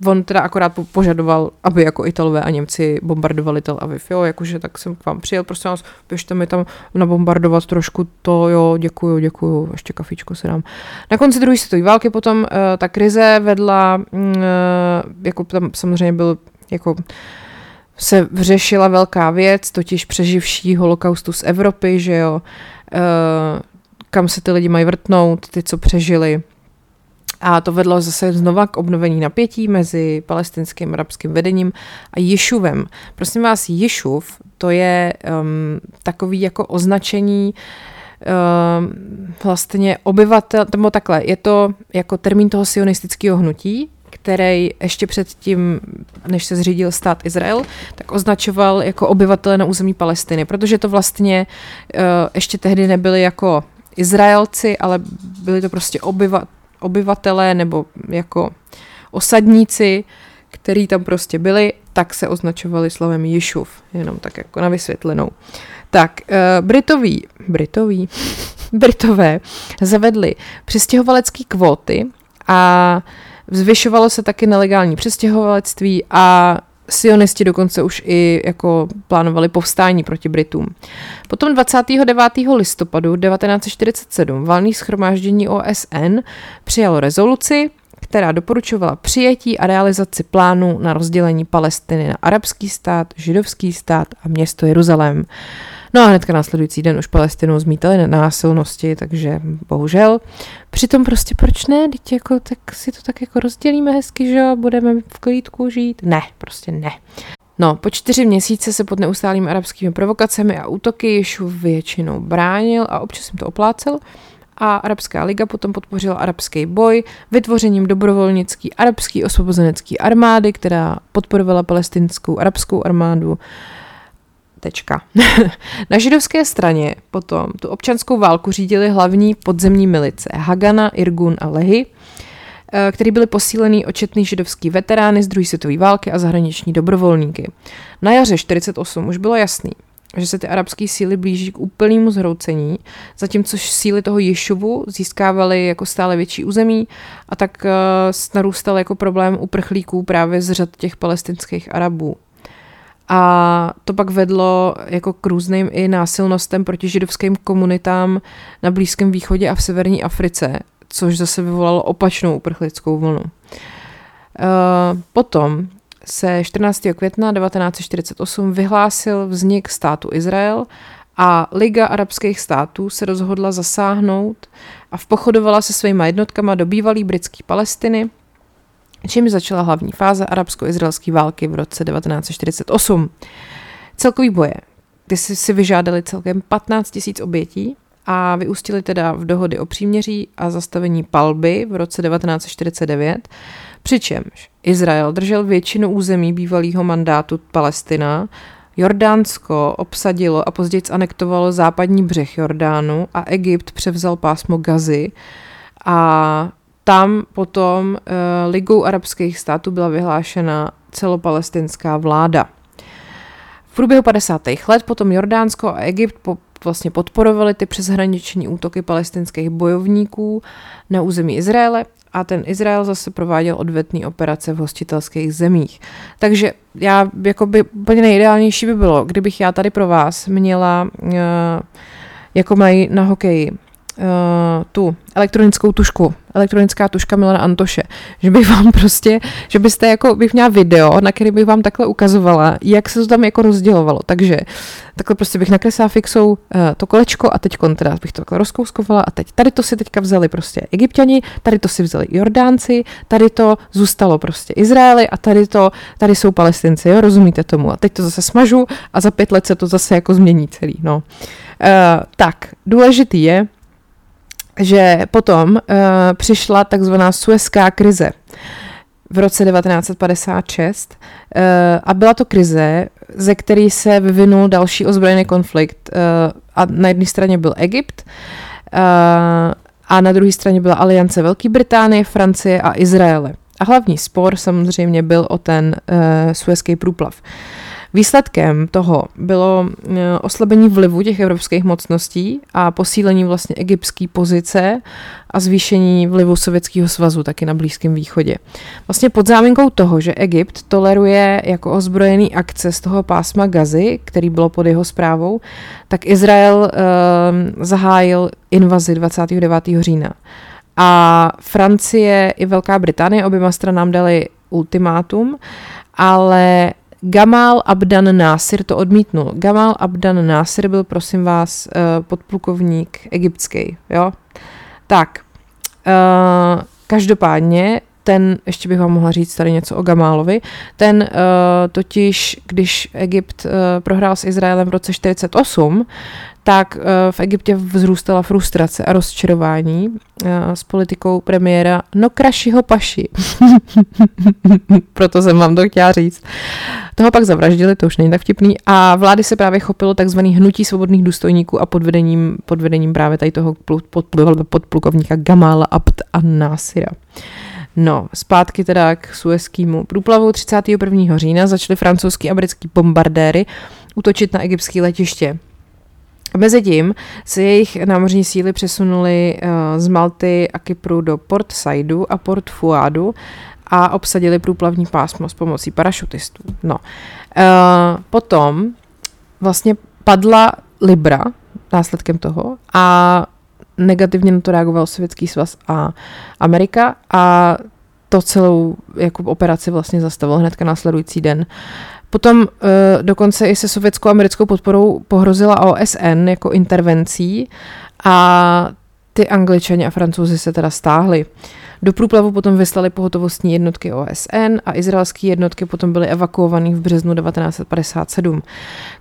on teda akorát požadoval, aby jako Italové a Němci bombardovali Tel Aviv, jo, jakože tak jsem k vám přijel, prostě vás, běžte mi tam nabombardovat trošku to, jo, děkuju, děkuju, ještě kafičko se dám. Na konci druhé světové války potom uh, ta krize vedla, uh, jako tam samozřejmě byl jako se řešila velká věc, totiž přeživší holokaustu z Evropy, že jo, uh, kam se ty lidi mají vrtnout, ty, co přežili. A to vedlo zase znova k obnovení napětí mezi palestinským arabským vedením a Ješuvem. Prosím vás, Ješuv to je um, takový jako označení um, vlastně obyvatel, nebo takhle, je to jako termín toho sionistického hnutí, který ještě předtím, než se zřídil stát Izrael, tak označoval jako obyvatele na území Palestiny, protože to vlastně uh, ještě tehdy nebyli jako Izraelci, ale byli to prostě obyva, obyvatelé nebo jako osadníci, který tam prostě byli, tak se označovali slovem Ješuv, jenom tak jako na vysvětlenou. Tak, uh, Britoví, Britoví, Britové zavedli přistěhovalecké kvóty a Zvyšovalo se taky nelegální přestěhovalectví a sionisti dokonce už i jako plánovali povstání proti Britům. Potom 29. listopadu 1947 valný schromáždění OSN přijalo rezoluci, která doporučovala přijetí a realizaci plánu na rozdělení Palestiny na arabský stát, židovský stát a město Jeruzalém. No a hnedka následující den už Palestinu zmítali na násilnosti, takže bohužel. Přitom prostě proč ne? Teď jako, tak si to tak jako rozdělíme hezky, že jo, budeme v klídku žít. Ne, prostě ne. No, po čtyři měsíce se pod neustálými arabskými provokacemi a útoky Ješu většinou bránil a občas jim to oplácel a Arabská liga potom podpořila arabský boj vytvořením dobrovolnický arabský osvobozenecký armády, která podporovala palestinskou arabskou armádu. Tečka. Na židovské straně potom tu občanskou válku řídili hlavní podzemní milice Hagana, Irgun a Lehy, eh, který byly posílený očetný židovský veterány z druhé světové války a zahraniční dobrovolníky. Na jaře 48 už bylo jasný, že se ty arabské síly blíží k úplnému zhroucení, zatímco síly toho Ješuvu získávaly jako stále větší území a tak uh, narůstal jako problém uprchlíků právě z řad těch palestinských Arabů. A to pak vedlo jako k různým i násilnostem proti židovským komunitám na Blízkém východě a v severní Africe, což zase vyvolalo opačnou uprchlickou vlnu. Uh, potom se 14. května 1948 vyhlásil vznik státu Izrael a Liga arabských států se rozhodla zasáhnout a vpochodovala se svými jednotkama do bývalé britské Palestiny, čím začala hlavní fáze arabsko-izraelské války v roce 1948. Celkový boje, ty si, si vyžádali celkem 15 000 obětí a vyústili teda v dohody o příměří a zastavení palby v roce 1949, přičemž Izrael držel většinu území bývalého mandátu Palestina, Jordánsko obsadilo a později anektovalo západní břeh Jordánu a Egypt převzal pásmo Gazy a tam potom uh, Ligou arabských států byla vyhlášena celopalestinská vláda. V průběhu 50. let potom Jordánsko a Egypt po, vlastně podporovali ty přeshraniční útoky palestinských bojovníků na území Izraele a ten Izrael zase prováděl odvetné operace v hostitelských zemích. Takže já, jako by úplně nejideálnější by bylo, kdybych já tady pro vás měla, uh, jako mají na hokeji, tu elektronickou tušku, elektronická tuška Milana Antoše, že bych vám prostě, že byste jako, bych měla video, na který bych vám takhle ukazovala, jak se to tam jako rozdělovalo, takže takhle prostě bych nakreslila fixou uh, to kolečko a teď teda bych to takhle rozkouskovala a teď. Tady to si teďka vzali prostě egyptiani, tady to si vzali Jordánci, tady to zůstalo prostě Izraeli a tady to, tady jsou palestinci, jo, rozumíte tomu? A teď to zase smažu a za pět let se to zase jako změní celý, no. Uh, tak, důležitý je, že potom uh, přišla takzvaná Suezká krize v roce 1956 uh, eh, a byla to krize, ze který se vyvinul další ozbrojený konflikt uh, a na jedné straně byl Egypt uh, a na druhé straně byla aliance Velké Británie, Francie a Izraele. A hlavní spor samozřejmě byl o ten uh, Suezký průplav. Uh, Výsledkem toho bylo eh, oslabení vlivu těch evropských mocností a posílení vlastně egyptské pozice a zvýšení vlivu Sovětského svazu taky na Blízkém východě. Vlastně pod záminkou toho, že Egypt toleruje jako ozbrojený akce z toho pásma Gazy, který bylo pod jeho zprávou, tak Izrael uh, zahájil invazi 29. října. A Francie i Velká Británie oběma stranám dali ultimátum, ale Gamal Abdan Nasir to odmítnul. Gamal Abdan Nasir byl, prosím vás, eh, podplukovník egyptský, jo? Tak, uh, každopádně ten, ještě bych vám mohla říct tady něco o Gamálovi, ten uh, totiž, když Egypt prohrál s Izraelem v roce 48, tak v Egyptě vzrůstala frustrace a rozčarování s politikou premiéra Nokrašiho Paši. Proto jsem vám to chtěla říct. Toho pak zavraždili, to už není tak vtipný, a vlády se právě chopilo takzvaný hnutí svobodných důstojníků a pod vedením, pod vedením právě tady toho podplukovníka Gamala Abd a Nasira. No, zpátky teda k suezkému průplavu 31. října začaly francouzský a britský bombardéry útočit na egyptské letiště. Mezitím se jejich námořní síly přesunuly uh, z Malty a Kypru do Port Saidu a Port Fuadu a obsadili průplavní pásmo s pomocí parašutistů. No. Uh, potom vlastně padla Libra následkem toho a negativně na to reagoval Sovětský svaz a Amerika a to celou jako operaci vlastně zastavil hnedka následující den. Potom uh, dokonce i se sovětskou americkou podporou pohrozila OSN jako intervencí a ty angličani a francouzi se teda stáhli. Do průplavu potom vyslali pohotovostní jednotky OSN a izraelské jednotky potom byly evakuované v březnu 1957.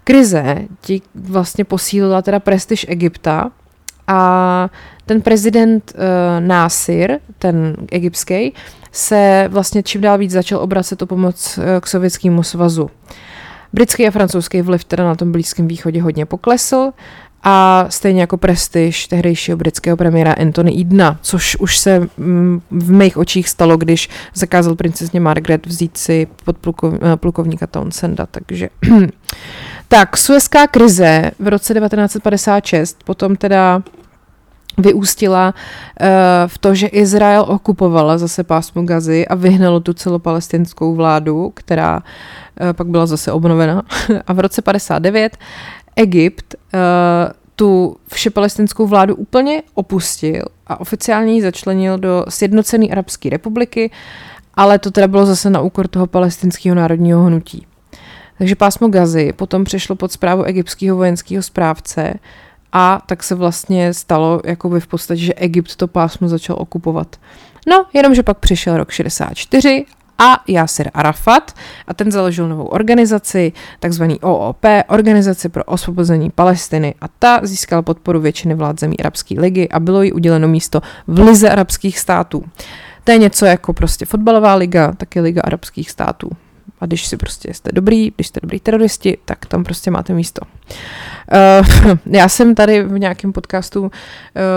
Krize ti vlastně posílila teda prestiž Egypta a ten prezident uh, Násir, ten egyptský, se vlastně čím dál víc začal obracet o pomoc uh, k sovětskému svazu. Britský a francouzský vliv teda na tom Blízkém východě hodně poklesl a stejně jako prestiž tehdejšího britského premiéra Anthony Edna, což už se mm, v mých očích stalo, když zakázal princezně Margaret vzít si pod eh, plukovníka Townsenda, takže tak, Suezká krize v roce 1956 potom teda vyústila uh, v to, že Izrael okupovala zase pásmo Gazy a vyhnalo tu celopalestinskou vládu, která uh, pak byla zase obnovena. a v roce 59 Egypt uh, tu všepalestinskou vládu úplně opustil a oficiálně ji začlenil do Sjednocené arabské republiky, ale to teda bylo zase na úkor toho palestinského národního hnutí. Takže pásmo Gazy potom přešlo pod zprávu egyptského vojenského správce a tak se vlastně stalo jakoby v podstatě, že Egypt to pásmo začal okupovat. No, jenomže pak přišel rok 64 a Yasser Arafat a ten založil novou organizaci, takzvaný OOP, Organizaci pro osvobození Palestiny a ta získala podporu většiny vlád zemí Arabské ligy a bylo jí uděleno místo v Lize arabských států. To je něco jako prostě fotbalová liga, taky liga arabských států. A když si prostě jste dobrý, když jste dobrý teroristi, tak tam prostě máte místo. Uh, já jsem tady v nějakém podcastu, uh,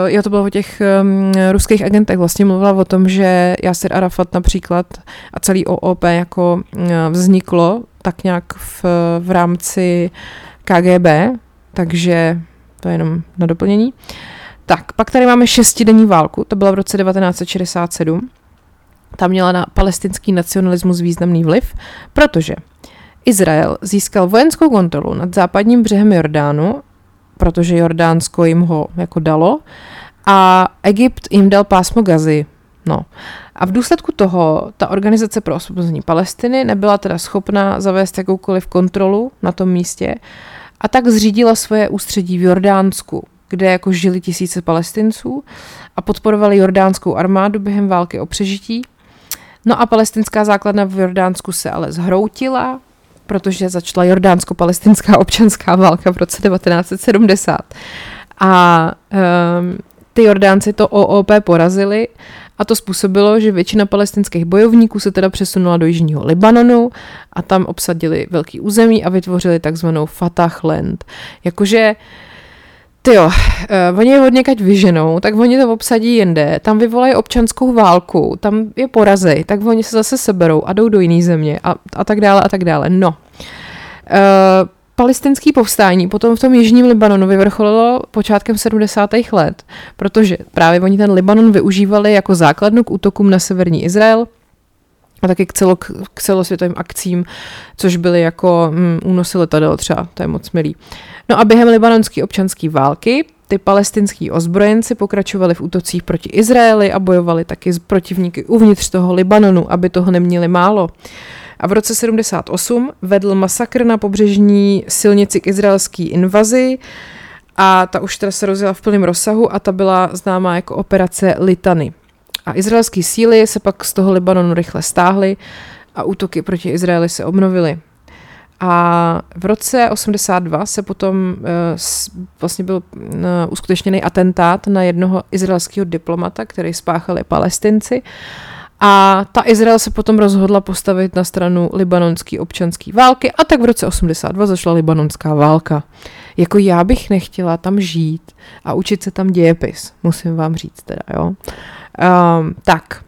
jo, to bylo o těch um, ruských agentech, vlastně mluvila o tom, že Yasser Arafat například a celý OOP jako uh, vzniklo tak nějak v, v rámci KGB, takže to je jenom na doplnění. Tak, pak tady máme šestidenní válku, to byla v roce 1967 tam měla na palestinský nacionalismus významný vliv, protože Izrael získal vojenskou kontrolu nad západním břehem Jordánu, protože Jordánsko jim ho jako dalo, a Egypt jim dal pásmo Gazy. No. A v důsledku toho ta organizace pro osvobození Palestiny nebyla teda schopna zavést jakoukoliv kontrolu na tom místě a tak zřídila svoje ústředí v Jordánsku, kde jako žili tisíce palestinců a podporovali jordánskou armádu během války o přežití No a palestinská základna v Jordánsku se ale zhroutila, protože začala jordánsko-palestinská občanská válka v roce 1970. A um, ty Jordánci to OOP porazili a to způsobilo, že většina palestinských bojovníků se teda přesunula do jižního Libanonu a tam obsadili velký území a vytvořili takzvanou Fatah Land. Jakože uh, ty jo, uh, oni je hodně kať vyženou, tak oni to obsadí jinde, tam vyvolají občanskou válku, tam je porazej, tak oni se zase seberou a jdou do jiné země a, a tak dále a tak dále. No, uh, palestinský povstání potom v tom jižním Libanonu vyvrcholilo počátkem 70. let, protože právě oni ten Libanon využívali jako základnu k útokům na severní Izrael, a taky k, celo, k celosvětovým akcím, což byly jako mm, únosy letadel třeba, to je moc milý. No a během libanonské občanské války ty palestinský ozbrojenci pokračovali v útocích proti Izraeli a bojovali taky s protivníky uvnitř toho Libanonu, aby toho neměli málo. A v roce 78 vedl masakr na pobřežní silnici k izraelské invazi a ta už teda se rozjela v plném rozsahu a ta byla známá jako operace Litany. A izraelské síly se pak z toho Libanonu rychle stáhly a útoky proti Izraeli se obnovily. A v roce 82 se potom uh, vlastně byl uh, uskutečněný atentát na jednoho izraelského diplomata, který spáchali palestinci. A ta Izrael se potom rozhodla postavit na stranu libanonské občanské války a tak v roce 82 zašla libanonská válka. Jako já bych nechtěla tam žít a učit se tam dějepis, musím vám říct teda, jo. Um, tak,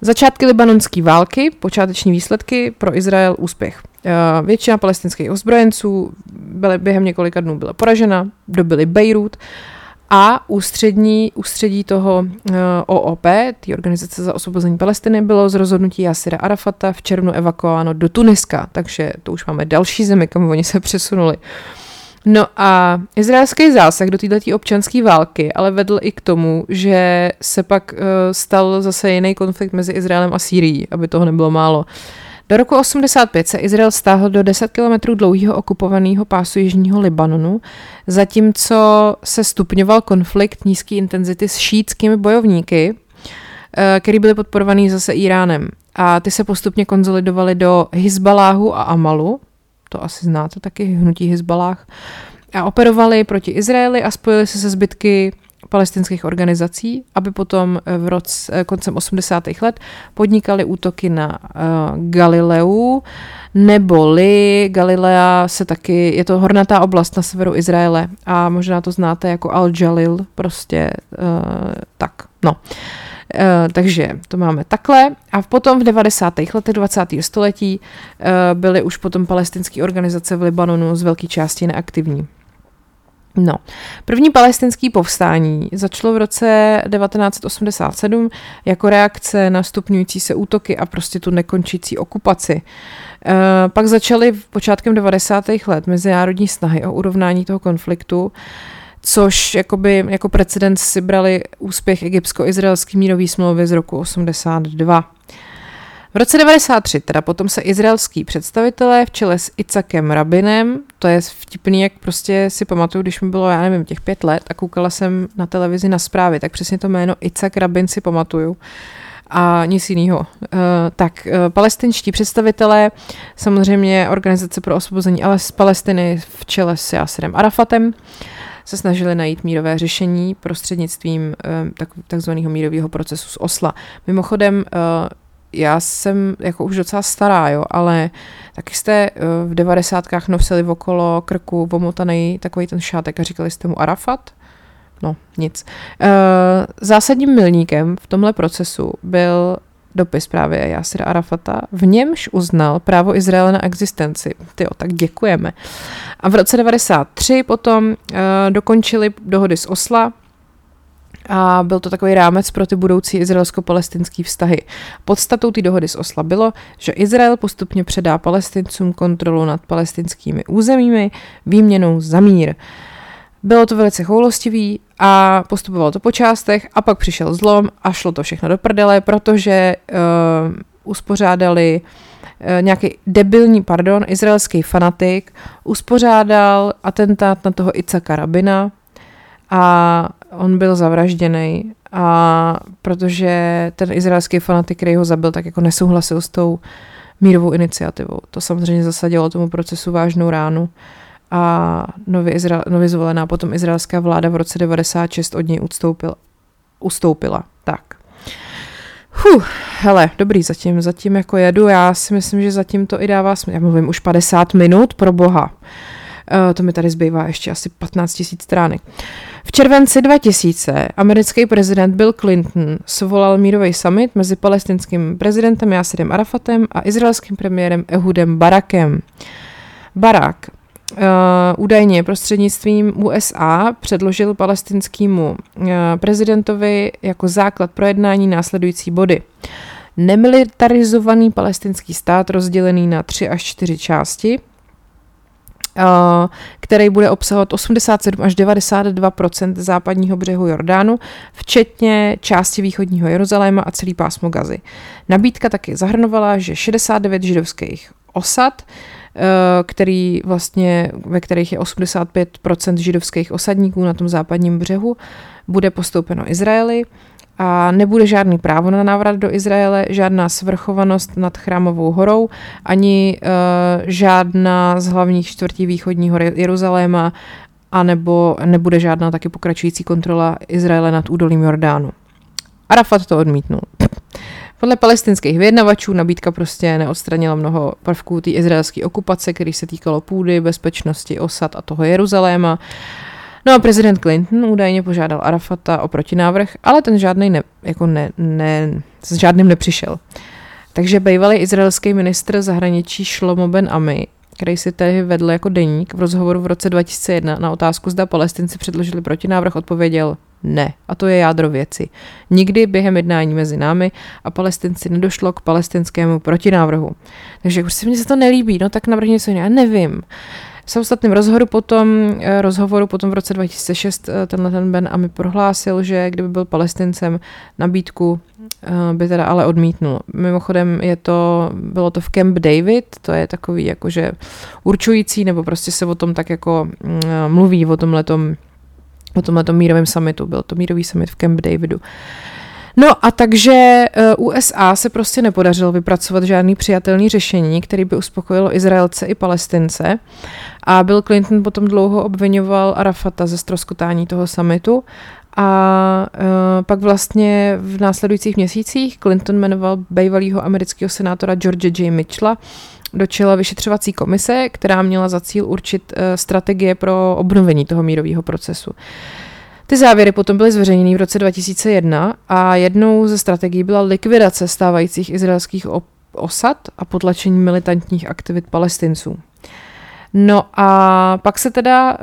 Začátky libanonské války, počáteční výsledky pro Izrael úspěch. Uh, většina palestinských ozbrojenců byly, během několika dnů byla poražena, dobili Bejrút a ústřední, ústředí toho uh, OOP, té organizace za osvobození Palestiny, bylo z rozhodnutí Jasira Arafata v červnu evakuováno do Tuniska, takže to už máme další zemi, kam oni se přesunuli. Uh, No a izraelský zásah do této občanské války ale vedl i k tomu, že se pak uh, stal zase jiný konflikt mezi Izraelem a Sýrií, aby toho nebylo málo. Do roku 85 se Izrael stáhl do 10 kilometrů dlouhého okupovaného pásu jižního Libanonu, zatímco se stupňoval konflikt nízké intenzity s šítskými bojovníky, který byly podporovaný zase Iránem. A ty se postupně konzolidovaly do Hizbaláhu a Amalu, to asi znáte taky, hnutí Hizbalách, a operovali proti Izraeli a spojili se se zbytky palestinských organizací, aby potom v roce, koncem 80. let podnikali útoky na uh, Galileu, neboli Galilea se taky, je to hornatá oblast na severu Izraele a možná to znáte jako Al-Jalil, prostě uh, tak, no. Uh, takže to máme takhle. A potom v 90. letech 20. století uh, byly už potom palestinské organizace v Libanonu z velké části neaktivní. No, první palestinský povstání začalo v roce 1987 jako reakce na stupňující se útoky a prostě tu nekončící okupaci. E, pak začaly v počátkem 90. let mezinárodní snahy o urovnání toho konfliktu, což jakoby, jako precedens si brali úspěch egyptsko-izraelský mírový smlouvy z roku 82. V roce 93 teda potom se izraelský představitelé v čele s Icakem Rabinem, to je vtipný, jak prostě si pamatuju, když mi bylo, já nevím, těch pět let a koukala jsem na televizi na zprávy, tak přesně to jméno Icak Rabin si pamatuju a nic jiného. Uh, tak, uh, palestinští představitelé, samozřejmě Organizace pro osvobození ale z Palestiny v čele s Yasserem Arafatem, se snažili najít mírové řešení prostřednictvím tak, takzvaného mírového procesu z Osla. Mimochodem, já jsem jako už docela stará, jo, ale taky jste eh, v devadesátkách nosili okolo krku omotaný takový ten šátek a říkali jste mu Arafat? No, nic. Eh, zásadním milníkem v tomhle procesu byl dopis právě Jasira Arafata, v němž uznal právo Izraele na existenci. Tyjo, tak děkujeme. A v roce 93 potom uh, dokončili dohody z Osla, a byl to takový rámec pro ty budoucí izraelsko-palestinské vztahy. Podstatou té dohody z Osla bylo, že Izrael postupně předá palestincům kontrolu nad palestinskými územími výměnou za mír. Bylo to velice choulostivý a postupovalo to po částech a pak přišel zlom a šlo to všechno do prdele, protože uh, uspořádali uh, nějaký debilní, pardon, izraelský fanatik, uspořádal atentát na toho Icaka Rabina a on byl zavražděný a protože ten izraelský fanatik, který ho zabil, tak jako nesouhlasil s tou mírovou iniciativou. To samozřejmě zasadilo tomu procesu vážnou ránu a nově, Izrael, nově zvolená potom izraelská vláda v roce 96 od něj ustoupil, ustoupila. Tak. Huh, hele, dobrý, zatím, zatím jako jedu, já si myslím, že zatím to i dává smysl. Já mluvím už 50 minut, pro boha. Uh, to mi tady zbývá ještě asi 15 000 stránek. V červenci 2000 americký prezident Bill Clinton svolal mírový summit mezi palestinským prezidentem Yasserem Arafatem a izraelským premiérem Ehudem Barakem. Barak uh, údajně prostřednictvím USA předložil palestinskému uh, prezidentovi jako základ pro jednání následující body. Nemilitarizovaný palestinský stát rozdělený na tři až čtyři části – Eh, který bude obsahovat 87 až 92% západního břehu Jordánu, včetně části východního Jeruzaléma a celý pásmo Gazy. Nabídka taky zahrnovala, že 69 židovských osad, eh, který vlastně, ve kterých je 85% židovských osadníků na tom západním břehu, bude postoupeno Izraeli a nebude žádný právo na návrat do Izraele, žádná svrchovanost nad Chrámovou horou, ani uh, žádná z hlavních čtvrtí východního Jeruzaléma, anebo nebude žádná taky pokračující kontrola Izraele nad údolím Jordánu. Arafat to odmítnul. Podle palestinských vyjednavačů nabídka prostě neodstranila mnoho prvků té izraelské okupace, který se týkalo půdy, bezpečnosti, osad a toho Jeruzaléma. No a prezident Clinton údajně požádal Arafata o protinávrh, ale ten žádný ne, jako ne, ne, s žádným nepřišel. Takže bývalý izraelský ministr zahraničí Shlomo Ben Ami, který si tehdy vedl jako deník v rozhovoru v roce 2001 na otázku, zda palestinci předložili protinávrh, odpověděl ne. A to je jádro věci. Nikdy během jednání mezi námi a palestinci nedošlo k palestinskému protinávrhu. Takže si mě se to nelíbí, no tak navrhni něco jiného. Já nevím. V samostatném rozhovoru potom, eh, rozhovoru potom v roce 2006 eh, tenhle ten Ben a mi prohlásil, že kdyby byl palestincem, nabídku eh, by teda ale odmítnul. Mimochodem je to, bylo to v Camp David, to je takový jakože určující, nebo prostě se o tom tak jako mm, mluví, o tomhletom, o tomhletom mírovém summitu. Byl to mírový summit v Camp Davidu. No a takže USA se prostě nepodařilo vypracovat žádný přijatelný řešení, který by uspokojilo Izraelce i Palestince. A Bill Clinton potom dlouho obvinoval Arafata ze stroskotání toho samitu a uh, pak vlastně v následujících měsících Clinton jmenoval bývalého amerického senátora George J. Mitchella do čela vyšetřovací komise, která měla za cíl určit uh, strategie pro obnovení toho mírového procesu. Ty závěry potom byly zveřejněny v roce 2001 a jednou ze strategií byla likvidace stávajících izraelských osad a potlačení militantních aktivit palestinců. No a pak se teda uh,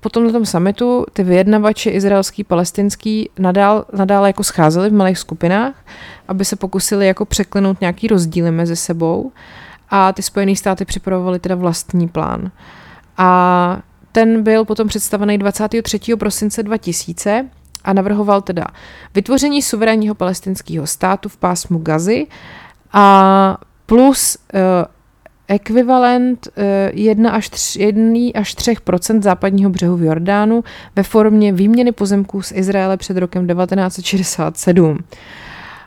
po tomto summitu ty vyjednavači izraelský, palestinský nadál, nadále jako scházeli v malých skupinách, aby se pokusili jako překlenout nějaký rozdíly mezi sebou a ty Spojené státy připravovaly teda vlastní plán. A ten byl potom představený 23. prosince 2000 a navrhoval teda vytvoření suverénního palestinského státu v pásmu Gazy a plus uh, ekvivalent 1 až 3, 1 až 3 západního břehu v Jordánu ve formě výměny pozemků z Izraele před rokem 1967.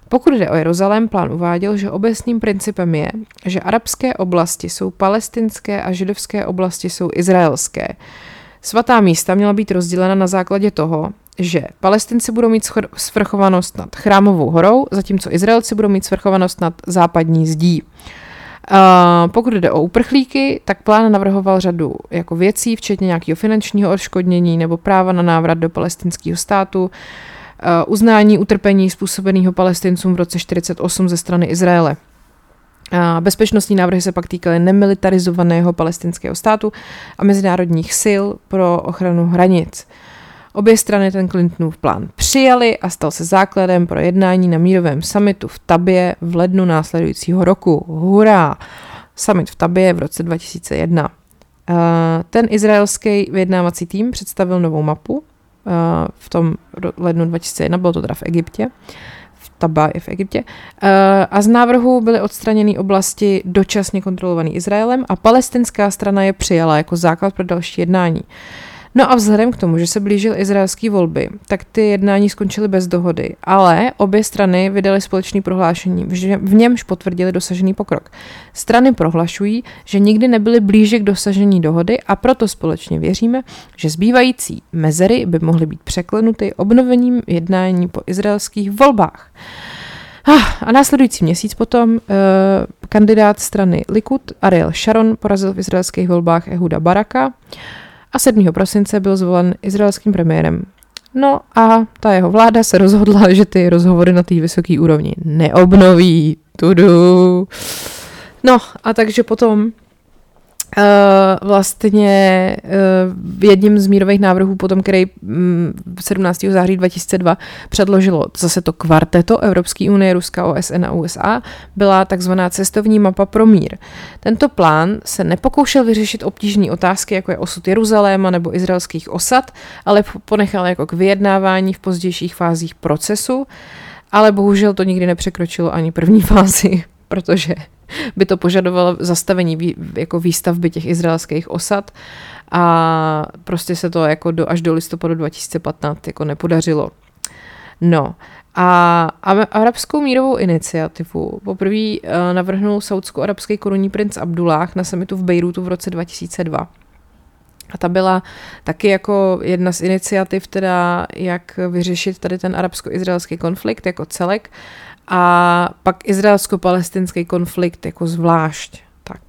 Pokud jde o Jeruzalém, plán uváděl, že obecným principem je, že arabské oblasti jsou palestinské a židovské oblasti jsou izraelské. Svatá místa měla být rozdělena na základě toho, že palestinci budou mít svrchovanost nad chrámovou horou, zatímco Izraelci budou mít svrchovanost nad západní zdí. Uh, pokud jde o uprchlíky, tak plán navrhoval řadu jako věcí, včetně nějakého finančního odškodnění nebo práva na návrat do palestinského státu, uh, uznání utrpení způsobeného palestincům v roce 1948 ze strany Izraele. Uh, bezpečnostní návrhy se pak týkaly nemilitarizovaného palestinského státu a mezinárodních sil pro ochranu hranic. Obě strany ten Clintonův plán přijali a stal se základem pro jednání na mírovém summitu v Tabě v lednu následujícího roku. Hurá! Summit v Tabě v roce 2001. Uh, ten izraelský vyjednávací tým představil novou mapu v tom lednu 2001, bylo to teda v Egyptě, v Taba i v Egyptě. Uh, a z návrhu byly odstraněny oblasti dočasně kontrolované Izraelem a palestinská strana je přijala jako základ pro další jednání. No a vzhledem k tomu, že se blížil izraelský volby, tak ty jednání skončily bez dohody, ale obě strany vydaly společný prohlášení, v němž potvrdili dosažený pokrok. Strany prohlašují, že nikdy nebyly blíže k dosažení dohody a proto společně věříme, že zbývající mezery by mohly být překlenuty obnovením jednání po izraelských volbách. Ah, a následující měsíc potom uh, kandidát strany Likud Ariel Sharon porazil v izraelských volbách Ehuda Baraka a 7. prosince byl zvolen izraelským premiérem. No a ta jeho vláda se rozhodla, že ty rozhovory na té vysoké úrovni neobnoví. Tudu. No a takže potom vlastně uh, jedním z mírových návrhů potom, který um, 17. září 2002 předložilo zase to kvarteto Evropské unie, Ruska, OSN a USA, byla takzvaná cestovní mapa pro mír. Tento plán se nepokoušel vyřešit obtížné otázky, jako je osud Jeruzaléma nebo izraelských osad, ale ponechal jako k vyjednávání v pozdějších fázích procesu, ale bohužel to nikdy nepřekročilo ani první fázi, protože by to požadovalo zastavení jako výstavby těch izraelských osad a prostě se to jako do, až do listopadu 2015 jako nepodařilo. No a arabskou mírovou iniciativu poprvé uh, navrhnul saudsko-arabský korunní princ Abdullah na samitu v Bejrutu v roce 2002. A ta byla taky jako jedna z iniciativ, teda jak vyřešit tady ten arabsko-izraelský konflikt jako celek a pak izraelsko-palestinský konflikt jako zvlášť. Tak.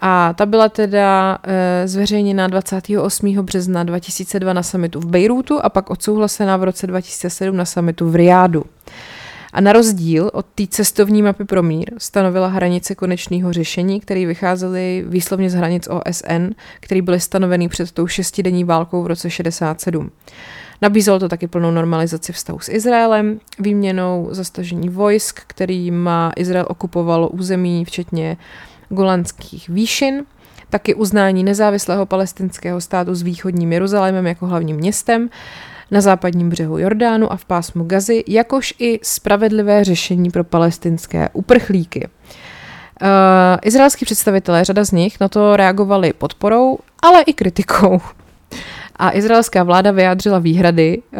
A ta byla teda e, zveřejněna 28. března 2002 na summitu v Bejrútu a pak odsouhlasená v roce 2007 na summitu v Riádu. A na rozdíl od té cestovní mapy pro mír stanovila hranice konečného řešení, které vycházely výslovně z hranic OSN, které byly stanoveny před tou šestidenní válkou v roce 67. Nabízelo to taky plnou normalizaci vztahu s Izraelem, výměnou zastažení vojsk, má Izrael okupovalo území, včetně golandských výšin, taky uznání nezávislého palestinského státu s východním Jeruzalémem jako hlavním městem, na západním břehu Jordánu a v pásmu Gazy, jakož i spravedlivé řešení pro palestinské uprchlíky. Uh, izraelský představitelé, řada z nich, na to reagovali podporou, ale i kritikou. A izraelská vláda vyjádřila výhrady uh,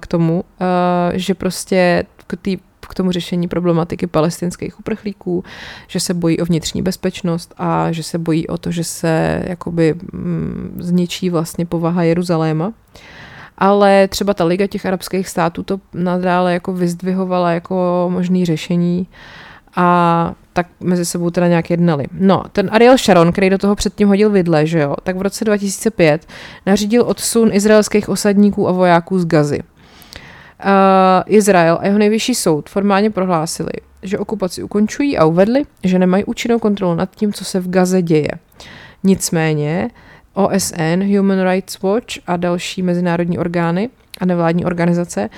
k tomu, uh, že prostě k, tý, k tomu řešení problematiky palestinských uprchlíků, že se bojí o vnitřní bezpečnost a že se bojí o to, že se jakoby mm, zničí vlastně povaha Jeruzaléma. Ale třeba ta Liga těch arabských států to nadále jako vyzdvihovala jako možný řešení a tak mezi sebou teda nějak jednali. No, ten Ariel Sharon, který do toho předtím hodil vidle, že jo, tak v roce 2005 nařídil odsun izraelských osadníků a vojáků z Gazy. Uh, Izrael a jeho nejvyšší soud formálně prohlásili, že okupaci ukončují a uvedli, že nemají účinnou kontrolu nad tím, co se v Gaze děje. Nicméně OSN, Human Rights Watch a další mezinárodní orgány a nevládní organizace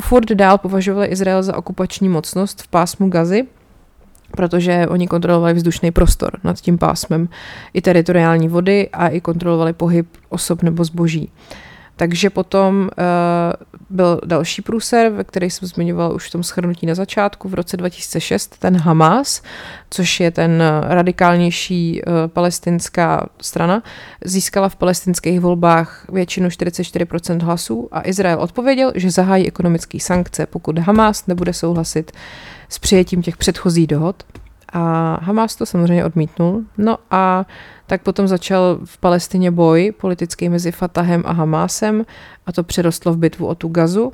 furt dál považovali Izrael za okupační mocnost v pásmu Gazy protože oni kontrolovali vzdušný prostor nad tím pásmem, i teritoriální vody a i kontrolovali pohyb osob nebo zboží. Takže potom uh, byl další průser, ve který jsem zmiňoval už v tom schrnutí na začátku, v roce 2006, ten Hamas, což je ten radikálnější uh, palestinská strana, získala v palestinských volbách většinu 44% hlasů a Izrael odpověděl, že zahájí ekonomické sankce, pokud Hamas nebude souhlasit s přijetím těch předchozích dohod. A Hamas to samozřejmě odmítnul. No a tak potom začal v Palestině boj politický mezi Fatahem a Hamásem a to přerostlo v bitvu o tu gazu.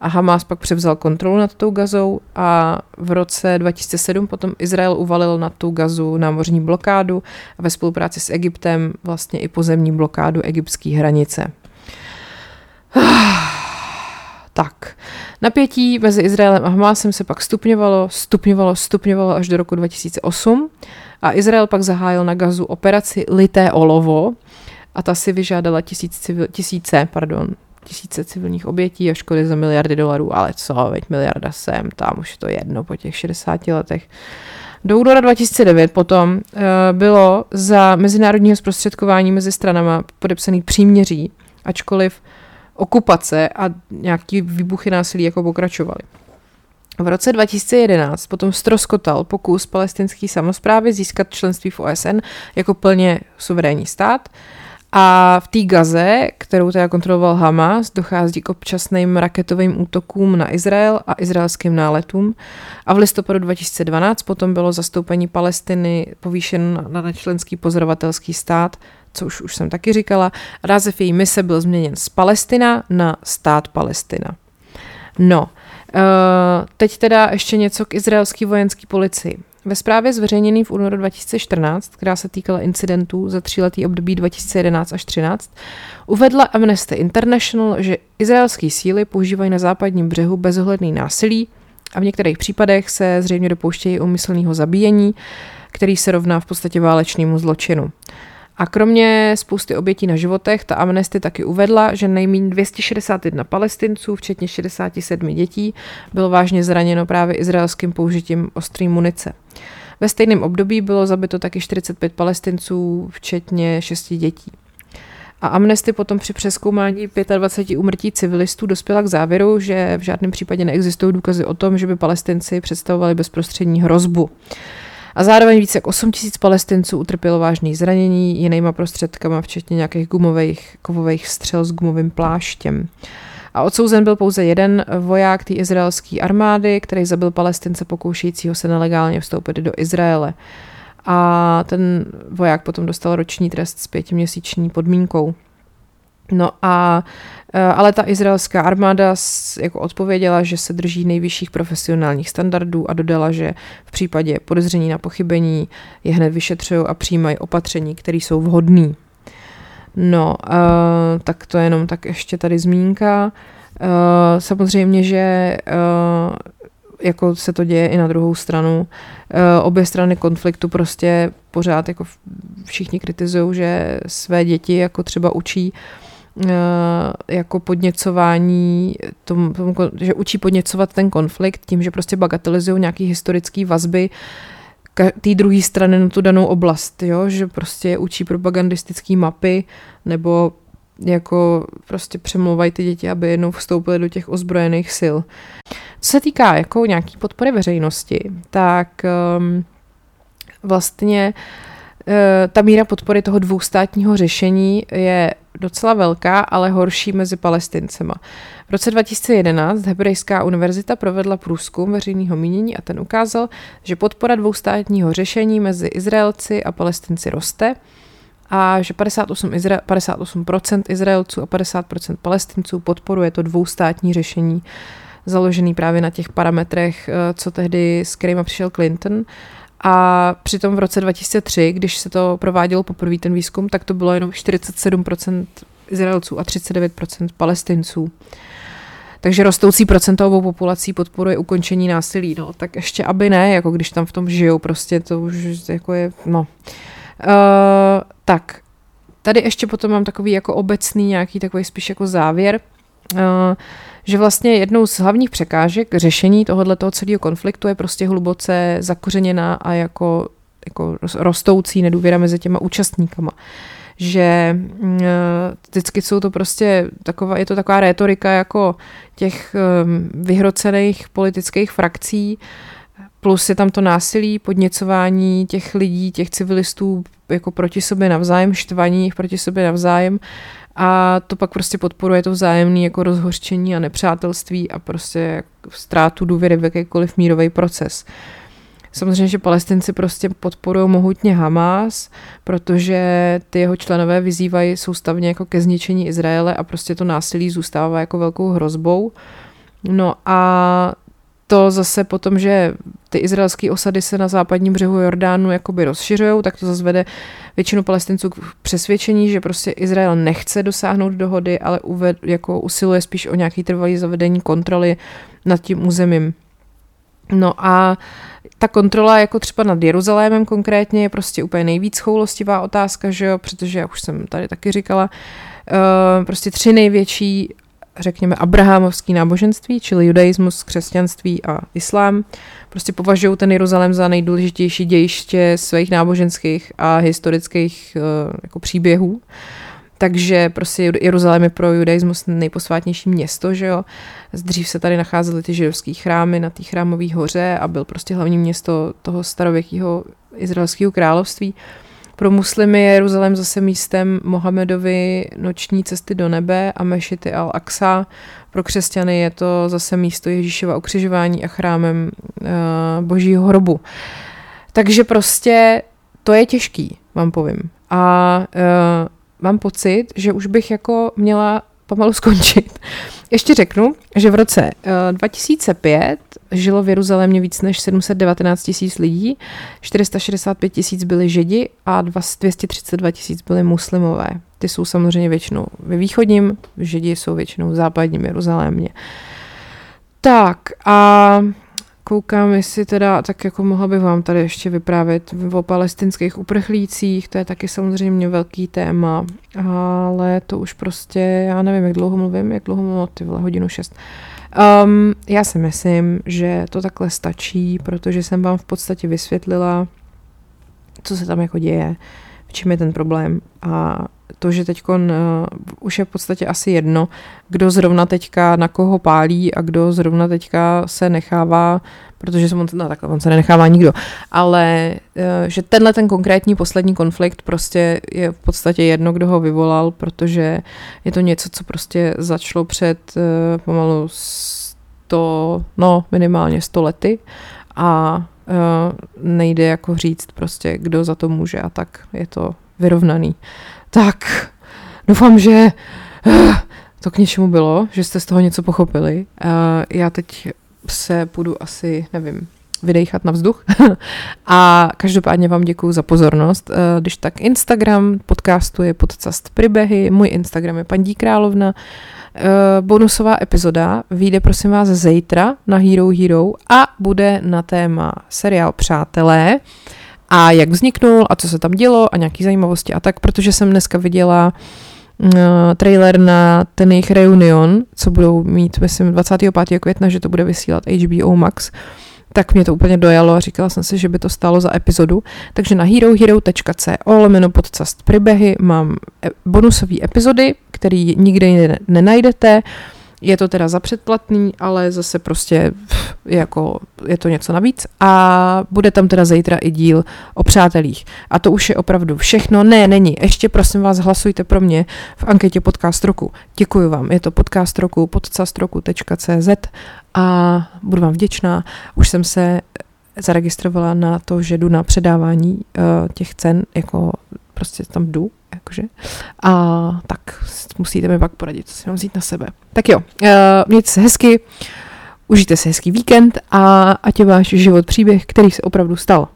A Hamas pak převzal kontrolu nad tou gazou a v roce 2007 potom Izrael uvalil na tu gazu námořní blokádu a ve spolupráci s Egyptem vlastně i pozemní blokádu egyptské hranice. Tak, napětí mezi Izraelem a Hamásem se pak stupňovalo, stupňovalo, stupňovalo až do roku 2008 a Izrael pak zahájil na gazu operaci Lité olovo a ta si vyžádala tisíc civil, tisíce, pardon, tisíce civilních obětí a škody za miliardy dolarů, ale co, veď miliarda sem, tam už je to jedno po těch 60 letech. Do února 2009 potom uh, bylo za mezinárodního zprostředkování mezi stranama podepsaný příměří, ačkoliv okupace a nějaký výbuchy násilí jako pokračovaly. V roce 2011 potom stroskotal pokus palestinské samozprávy získat členství v OSN jako plně suverénní stát. A v té Gaze, kterou teda kontroloval Hamas, dochází k občasným raketovým útokům na Izrael a izraelským náletům. A v listopadu 2012 potom bylo zastoupení Palestiny povýšeno na nečlenský pozorovatelský stát co už, jsem taky říkala, název její mise byl změněn z Palestina na stát Palestina. No, uh, teď teda ještě něco k izraelské vojenské policii. Ve zprávě zveřejněný v únoru 2014, která se týkala incidentů za tříletý období 2011 až 2013, uvedla Amnesty International, že izraelské síly používají na západním břehu bezohledný násilí a v některých případech se zřejmě dopouštějí umyslného zabíjení, který se rovná v podstatě válečnému zločinu. A kromě spousty obětí na životech, ta Amnesty taky uvedla, že nejméně 261 palestinců, včetně 67 dětí, bylo vážně zraněno právě izraelským použitím ostrý munice. Ve stejném období bylo zabito taky 45 palestinců, včetně 6 dětí. A Amnesty potom při přeskoumání 25 umrtí civilistů dospěla k závěru, že v žádném případě neexistují důkazy o tom, že by palestinci představovali bezprostřední hrozbu. A zároveň více jak 8 tisíc palestinců utrpělo vážné zranění jinýma prostředkama, včetně nějakých gumových, kovových střel s gumovým pláštěm. A odsouzen byl pouze jeden voják té izraelské armády, který zabil palestince pokoušejícího se nelegálně vstoupit do Izraele. A ten voják potom dostal roční trest s pětiměsíční podmínkou. No a Eh, ale ta izraelská armáda jako odpověděla, že se drží nejvyšších profesionálních standardů a dodala, že v případě podezření na pochybení je hned vyšetřují a přijímají opatření, které jsou vhodné. No, uh, tak to je jenom tak ještě tady zmínka. Uh, samozřejmě, že jako se to děje i na druhou stranu. Obě strany konfliktu prostě pořád jako všichni kritizují, že své děti jako třeba učí uh, jako podněcování, tom, tom, že učí podněcovat ten konflikt tím, že prostě bagatelizují nějaký historický vazby té druhé strany na tu danou oblast, jo? že prostě učí propagandistické mapy nebo jako prostě přemlouvají ty děti, aby jednou vstoupily do těch ozbrojených sil. Co se týká jako nějaký podpory veřejnosti, tak um, vlastně eh, ta míra podpory toho dvoustátního řešení je docela velká, ale horší mezi palestincema. V roce 2011 Hebrejská univerzita provedla průzkum veřejného mínění a ten ukázal, že podpora dvoustátního řešení mezi Izraelci a Palestinci roste a že 58%, Izra- 58% Izraelců a 50% Palestinců podporuje to dvoustátní řešení založený právě na těch parametrech, eh, co tehdy s kterýma přišel Clinton. A přitom v roce 2003, když se to provádělo poprvé ten výzkum, tak to bylo jenom 47% Izraelců a 39% Palestinců. Takže rostoucí procentovou populací podporuje ukončení násilí. No, tak ještě aby ne, jako když tam v tom žijou, prostě to už jako je, no. Uh, tak, tady ještě potom mám takový jako obecný nějaký takový spíš jako závěr. Uh, že vlastně jednou z hlavních překážek řešení tohoto celého konfliktu je prostě hluboce zakořeněná a jako, jako rostoucí nedůvěra mezi těma účastníkama. Že mm, vždycky jsou to prostě taková, je to taková rétorika jako těch um, vyhrocených politických frakcí, plus je tam to násilí, podněcování těch lidí, těch civilistů jako proti sobě navzájem, štvaní proti sobě navzájem a to pak prostě podporuje to vzájemné jako rozhořčení a nepřátelství a prostě ztrátu důvěry v jakýkoliv mírový proces. Samozřejmě, že palestinci prostě podporují mohutně Hamas, protože ty jeho členové vyzývají soustavně jako ke zničení Izraele a prostě to násilí zůstává jako velkou hrozbou. No a to zase potom, že ty izraelské osady se na západním břehu Jordánu jakoby rozšiřují, tak to zase vede většinu palestinců k přesvědčení, že prostě Izrael nechce dosáhnout dohody, ale uved, jako usiluje spíš o nějaký trvalý zavedení kontroly nad tím územím. No a ta kontrola jako třeba nad Jeruzalémem konkrétně je prostě úplně nejvíc choulostivá otázka, že jo, protože jak už jsem tady taky říkala, uh, prostě tři největší řekněme, abrahamovský náboženství, čili judaismus, křesťanství a islám, prostě považují ten Jeruzalém za nejdůležitější dějiště svých náboženských a historických uh, jako příběhů. Takže prostě Jeruzalém je pro judaismus nejposvátnější město, že jo. Dřív se tady nacházely ty židovské chrámy na té chrámové hoře a byl prostě hlavní město toho starověkého izraelského království. Pro muslimy je Jeruzalém zase místem Mohamedovi noční cesty do nebe a mešity al-Aqsa. Pro křesťany je to zase místo Ježíšova ukřižování a chrámem uh, božího hrobu. Takže prostě to je těžký, vám povím. A uh, mám pocit, že už bych jako měla pomalu skončit. Ještě řeknu, že v roce uh, 2005 žilo v Jeruzalémě víc než 719 tisíc lidí, 465 tisíc byli židi a 232 tisíc byli muslimové. Ty jsou samozřejmě většinou ve východním, židi jsou většinou v západním Jeruzalémě. Tak a koukám, jestli teda, tak jako mohla bych vám tady ještě vyprávět o palestinských uprchlících, to je taky samozřejmě velký téma, ale to už prostě, já nevím, jak dlouho mluvím, jak dlouho mluvím, ty vole, hodinu šest. Um, já si myslím, že to takhle stačí, protože jsem vám v podstatě vysvětlila, co se tam jako děje, v čem je ten problém a to, že teď uh, už je v podstatě asi jedno, kdo zrovna teďka na koho pálí a kdo zrovna teďka se nechává, protože se on, no, takhle, on se nenechává nikdo, ale uh, že tenhle ten konkrétní poslední konflikt prostě je v podstatě jedno, kdo ho vyvolal, protože je to něco, co prostě začalo před uh, pomalu 100, no minimálně 100 lety a nejde jako říct prostě, kdo za to může a tak je to vyrovnaný. Tak, doufám, že uh, to k něčemu bylo, že jste z toho něco pochopili. Uh, já teď se půjdu asi, nevím, vydejchat na vzduch. a každopádně vám děkuji za pozornost. Když tak Instagram podcastu je podcast Pribehy, můj Instagram je Pandí Královna. Bonusová epizoda vyjde prosím vás zítra na Hero Hero a bude na téma seriál Přátelé a jak vzniknul a co se tam dělo a nějaké zajímavosti a tak, protože jsem dneska viděla uh, trailer na ten jejich reunion, co budou mít, myslím, 25. května, že to bude vysílat HBO Max, tak mě to úplně dojalo a říkala jsem si, že by to stálo za epizodu. Takže na herohero.co lomeno podcast příběhy mám e, bonusové epizody, které nikde nenajdete Je to teda za předplatný, ale zase prostě jako je to něco navíc a bude tam teda zítra i díl o přátelích. A to už je opravdu všechno. Ne, není. Ještě prosím vás hlasujte pro mě v anketě podcast roku. Děkuji vám. Je to podcast roku podcastroku.cz a budu vám vděčná. Už jsem se zaregistrovala na to, že jdu na předávání uh, těch cen, jako prostě tam jdu, jakože. A tak musíte mi pak poradit, co si mám vzít na sebe. Tak jo, uh, mějte se hezky, užijte si hezký víkend a ať je váš život příběh, který se opravdu stal.